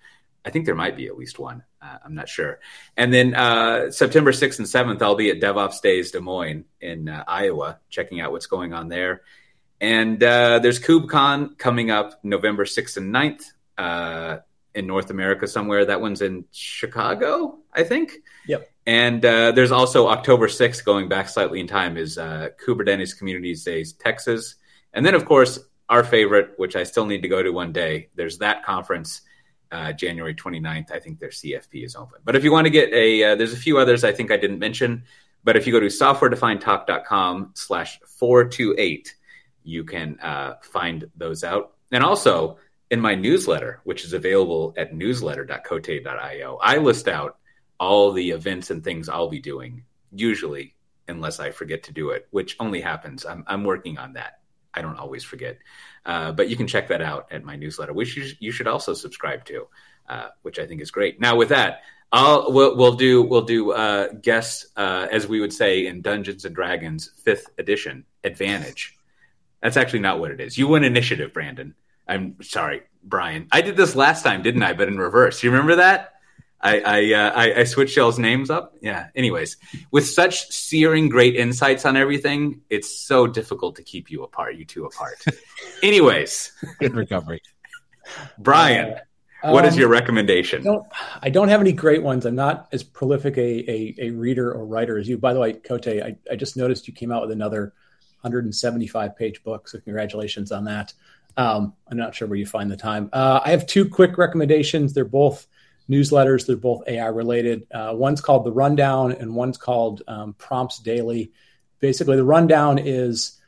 Speaker 1: I think there might be at least one. Uh, I'm not sure. And then uh, September 6th and 7th, I'll be at DevOps Days Des Moines in uh, Iowa, checking out what's going on there. And uh, there's KubeCon coming up November 6th and 9th uh, in North America somewhere. That one's in Chicago, I think.
Speaker 3: Yep.
Speaker 1: And uh, there's also October 6th, going back slightly in time, is uh, Kubernetes Communities Days Texas. And then, of course, our favorite, which I still need to go to one day, there's that conference uh, January 29th. I think their CFP is open. But if you want to get a, uh, there's a few others I think I didn't mention. But if you go to softwaredefinedtalk.com slash 428, you can uh, find those out. And also in my newsletter, which is available at newsletter.cote.io, I list out all the events and things I'll be doing, usually, unless I forget to do it, which only happens. I'm, I'm working on that. I don't always forget. Uh, but you can check that out at my newsletter, which you, you should also subscribe to, uh, which I think is great. Now, with that, I'll we'll, we'll do we'll do uh, guests uh, as we would say in Dungeons and Dragons fifth edition advantage. That's actually not what it is. You win initiative, Brandon. I'm sorry, Brian. I did this last time, didn't I? But in reverse. You remember that? I I, uh, I, I switched y'all's names up. Yeah. Anyways, with such searing great insights on everything, it's so difficult to keep you apart, you two apart. Anyways,
Speaker 2: good recovery,
Speaker 1: Brian. Uh, what um, is your recommendation?
Speaker 3: I don't, I don't, have any great ones. I'm not as prolific a, a, a reader or writer as you. By the way, Cote, I, I just noticed you came out with another 175 page book. So congratulations on that. Um, I'm not sure where you find the time. Uh, I have two quick recommendations. They're both newsletters. They're both AI related. Uh, one's called The Rundown and one's called um, Prompts Daily. Basically, The Rundown is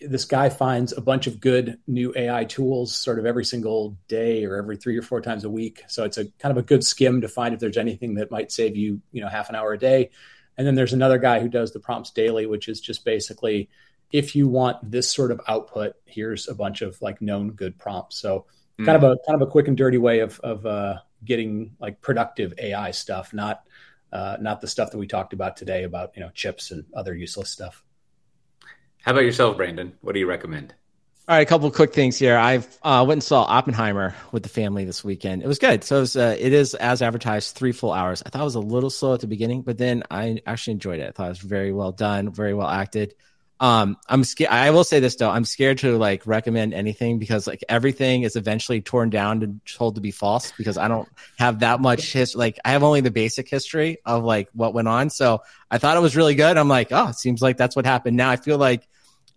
Speaker 3: this guy finds a bunch of good new AI tools sort of every single day or every three or four times a week. So it's a kind of a good skim to find if there's anything that might save you, you know, half an hour a day. And then there's another guy who does the prompts daily, which is just basically if you want this sort of output, here's a bunch of like known good prompts. So mm. kind of a kind of a quick and dirty way of of uh, getting like productive AI stuff, not uh, not the stuff that we talked about today about you know chips and other useless stuff.
Speaker 1: How about yourself, Brandon? What do you recommend?
Speaker 2: All right, a couple quick things here. I've uh, went and saw Oppenheimer with the family this weekend. It was good. So it, was, uh, it is as advertised, three full hours. I thought it was a little slow at the beginning, but then I actually enjoyed it. I thought it was very well done, very well acted. Um, I'm scared. I will say this though, I'm scared to like recommend anything because like everything is eventually torn down and told to be false because I don't have that much history. Like I have only the basic history of like what went on. So I thought it was really good. I'm like, oh, it seems like that's what happened. Now I feel like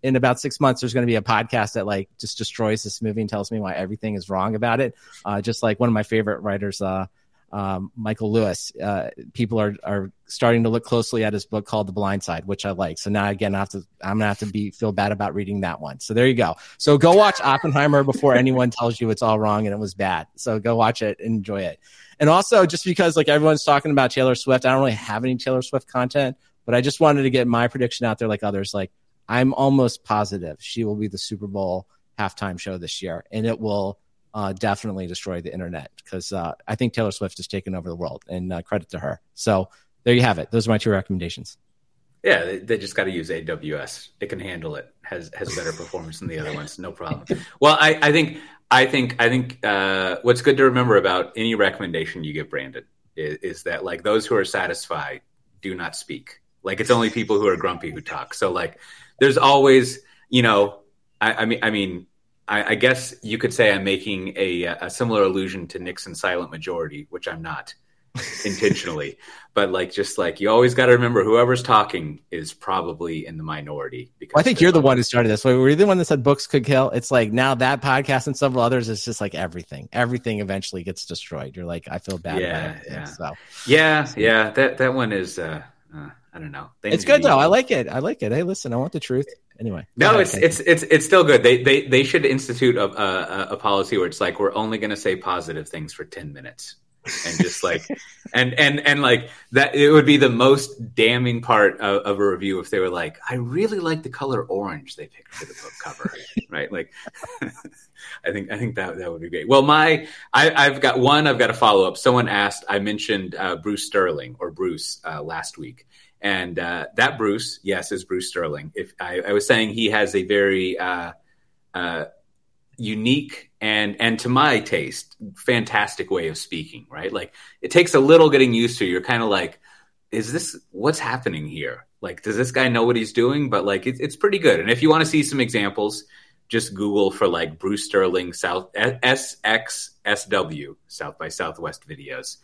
Speaker 2: in about six months, there's going to be a podcast that like just destroys this movie and tells me why everything is wrong about it. Uh, just like one of my favorite writers, uh, um, Michael Lewis. Uh, people are are starting to look closely at his book called The Blind Side, which I like. So now again, I have to I'm gonna have to be feel bad about reading that one. So there you go. So go watch Oppenheimer before anyone tells you it's all wrong and it was bad. So go watch it and enjoy it. And also, just because like everyone's talking about Taylor Swift, I don't really have any Taylor Swift content, but I just wanted to get my prediction out there, like others. Like I'm almost positive she will be the Super Bowl halftime show this year, and it will uh, definitely destroy the internet because uh, I think Taylor Swift has taken over the world, and uh, credit to her. So there you have it. Those are my two recommendations.
Speaker 1: Yeah, they, they just got to use AWS. It can handle it. has has better performance than the other ones. No problem. Well, I, I think I think I think uh, what's good to remember about any recommendation you give Brandon is, is that like those who are satisfied do not speak. Like it's only people who are grumpy who talk. So like there's always you know I, I mean I mean I, I, guess you could say I'm making a, a similar allusion to Nixon's silent majority, which I'm not intentionally. but like, just like you always got to remember, whoever's talking is probably in the minority.
Speaker 2: Because well, I think you're the one who started this. Were you the one that said books could kill? It's like now that podcast and several others, it's just like everything. Everything eventually gets destroyed. You're like, I feel bad.
Speaker 1: Yeah, yeah. So yeah, yeah. That that one is. uh, uh I don't know.
Speaker 2: They it's good though. I like it. I like it. Hey, listen, I want the truth anyway.
Speaker 1: No, it's it's it's it's still good. They they they should institute a a, a policy where it's like we're only going to say positive things for ten minutes, and just like and and and like that. It would be the most damning part of, of, a review if they were like, I really like the color orange they picked for the book cover, right? Like, I think I think that that would be great. Well, my I, have got one. I've got a follow up. Someone asked. I mentioned uh, Bruce Sterling or Bruce uh, last week and uh, that Bruce, yes, is Bruce Sterling. If I, I was saying he has a very uh, uh, unique and and to my taste, fantastic way of speaking. Right, like it takes a little getting used to. You're kind of like, is this what's happening here? Like, does this guy know what he's doing? But like, it, it's pretty good. And if you want to see some examples, just Google for like Bruce Sterling South SXSW South by Southwest videos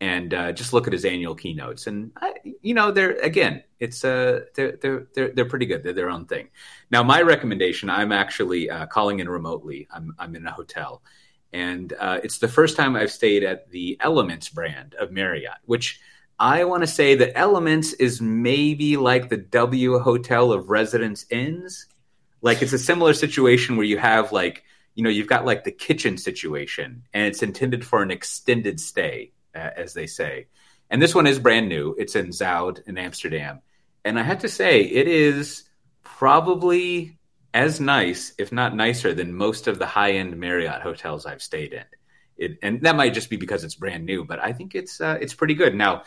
Speaker 1: and uh, just look at his annual keynotes. And I, you know, they're again, it's uh, they're they're they're they're pretty good. They're their own thing. Now, my recommendation, I'm actually uh, calling in remotely. I'm I'm in a hotel, and uh, it's the first time I've stayed at the Elements brand of Marriott, which. I want to say that Elements is maybe like the W Hotel of Residence Inns. Like it's a similar situation where you have like, you know, you've got like the kitchen situation and it's intended for an extended stay as they say. And this one is brand new. It's in Zuid in Amsterdam. And I have to say, it is probably as nice, if not nicer, than most of the high end Marriott hotels I've stayed in. It, and that might just be because it's brand new, but I think it's uh, it's pretty good. Now,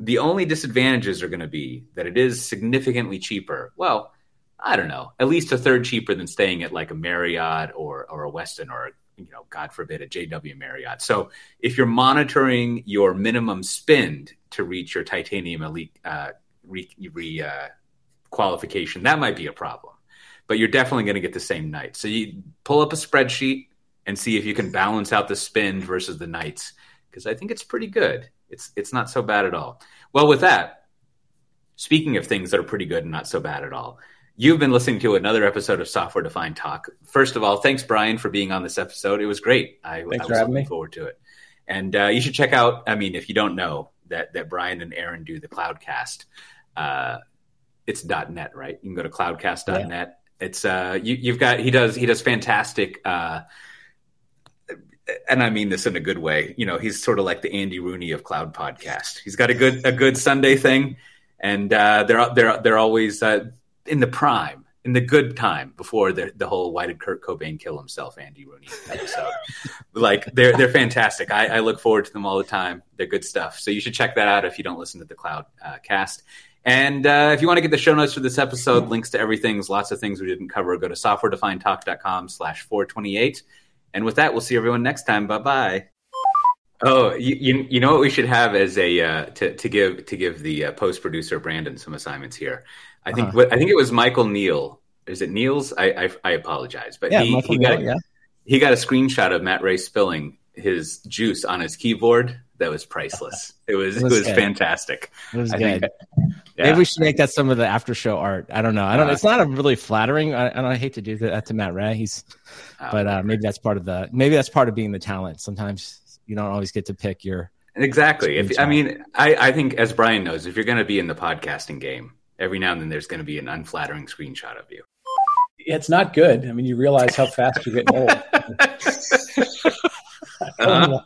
Speaker 1: the only disadvantages are going to be that it is significantly cheaper. Well, I don't know, at least a third cheaper than staying at like a Marriott or or a Westin or you know, God forbid, a JW Marriott. So if you're monitoring your minimum spend to reach your titanium elite uh, re, re uh, qualification, that might be a problem. But you're definitely going to get the same night. So you pull up a spreadsheet and see if you can balance out the spend versus the nights, because I think it's pretty good. It's it's not so bad at all. Well, with that, speaking of things that are pretty good and not so bad at all, You've been listening to another episode of Software Defined Talk. First of all, thanks, Brian, for being on this episode. It was great. I, I
Speaker 3: was looking me.
Speaker 1: forward to it. And uh, you should check out, I mean, if you don't know that, that Brian and Aaron do the Cloudcast, uh, it's .net, right? You can go to cloudcast.net It's uh, you, have got he does he does fantastic. Uh, and I mean this in a good way. You know, he's sort of like the Andy Rooney of cloud podcast. He's got a good a good Sunday thing, and uh, they're they're they're always uh, in the prime in the good time before the the whole why did Kurt Cobain kill himself Andy Rooney episode. like they're they're fantastic. I, I, look forward to them all the time. They're good stuff. So you should check that out if you don't listen to the Cloud uh, Cast. And uh, if you want to get the show notes for this episode, links to everything, lots of things we didn't cover, go to softwaredefinedtalk.com slash 428. And with that, we'll see everyone next time. Bye bye. Oh, you, you, you know what we should have as a uh, to to give to give the uh, post producer Brandon some assignments here. I think uh-huh. I think it was Michael Neal. Is it Neal's? I I, I apologize, but
Speaker 2: yeah,
Speaker 1: he, he
Speaker 2: Neal,
Speaker 1: got
Speaker 2: yeah.
Speaker 1: he got a screenshot of Matt Ray spilling his juice on his keyboard. That was priceless. It was it was, it was fantastic.
Speaker 2: It was I good. Think, yeah. Maybe we should make that some of the after show art. I don't know. I don't. Uh, it's not a really flattering. I, I hate to do that to Matt Ray. He's, uh, but uh, maybe that's part of the. Maybe that's part of being the talent. Sometimes you don't always get to pick your.
Speaker 1: Exactly. If I mean, I I think as Brian knows, if you're going to be in the podcasting game, every now and then there's going to be an unflattering screenshot of you.
Speaker 3: It's not good. I mean, you realize how fast you're getting old. uh-huh.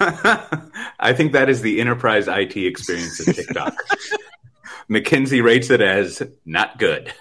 Speaker 1: I think that is the enterprise IT experience of TikTok. McKinsey rates it as not good.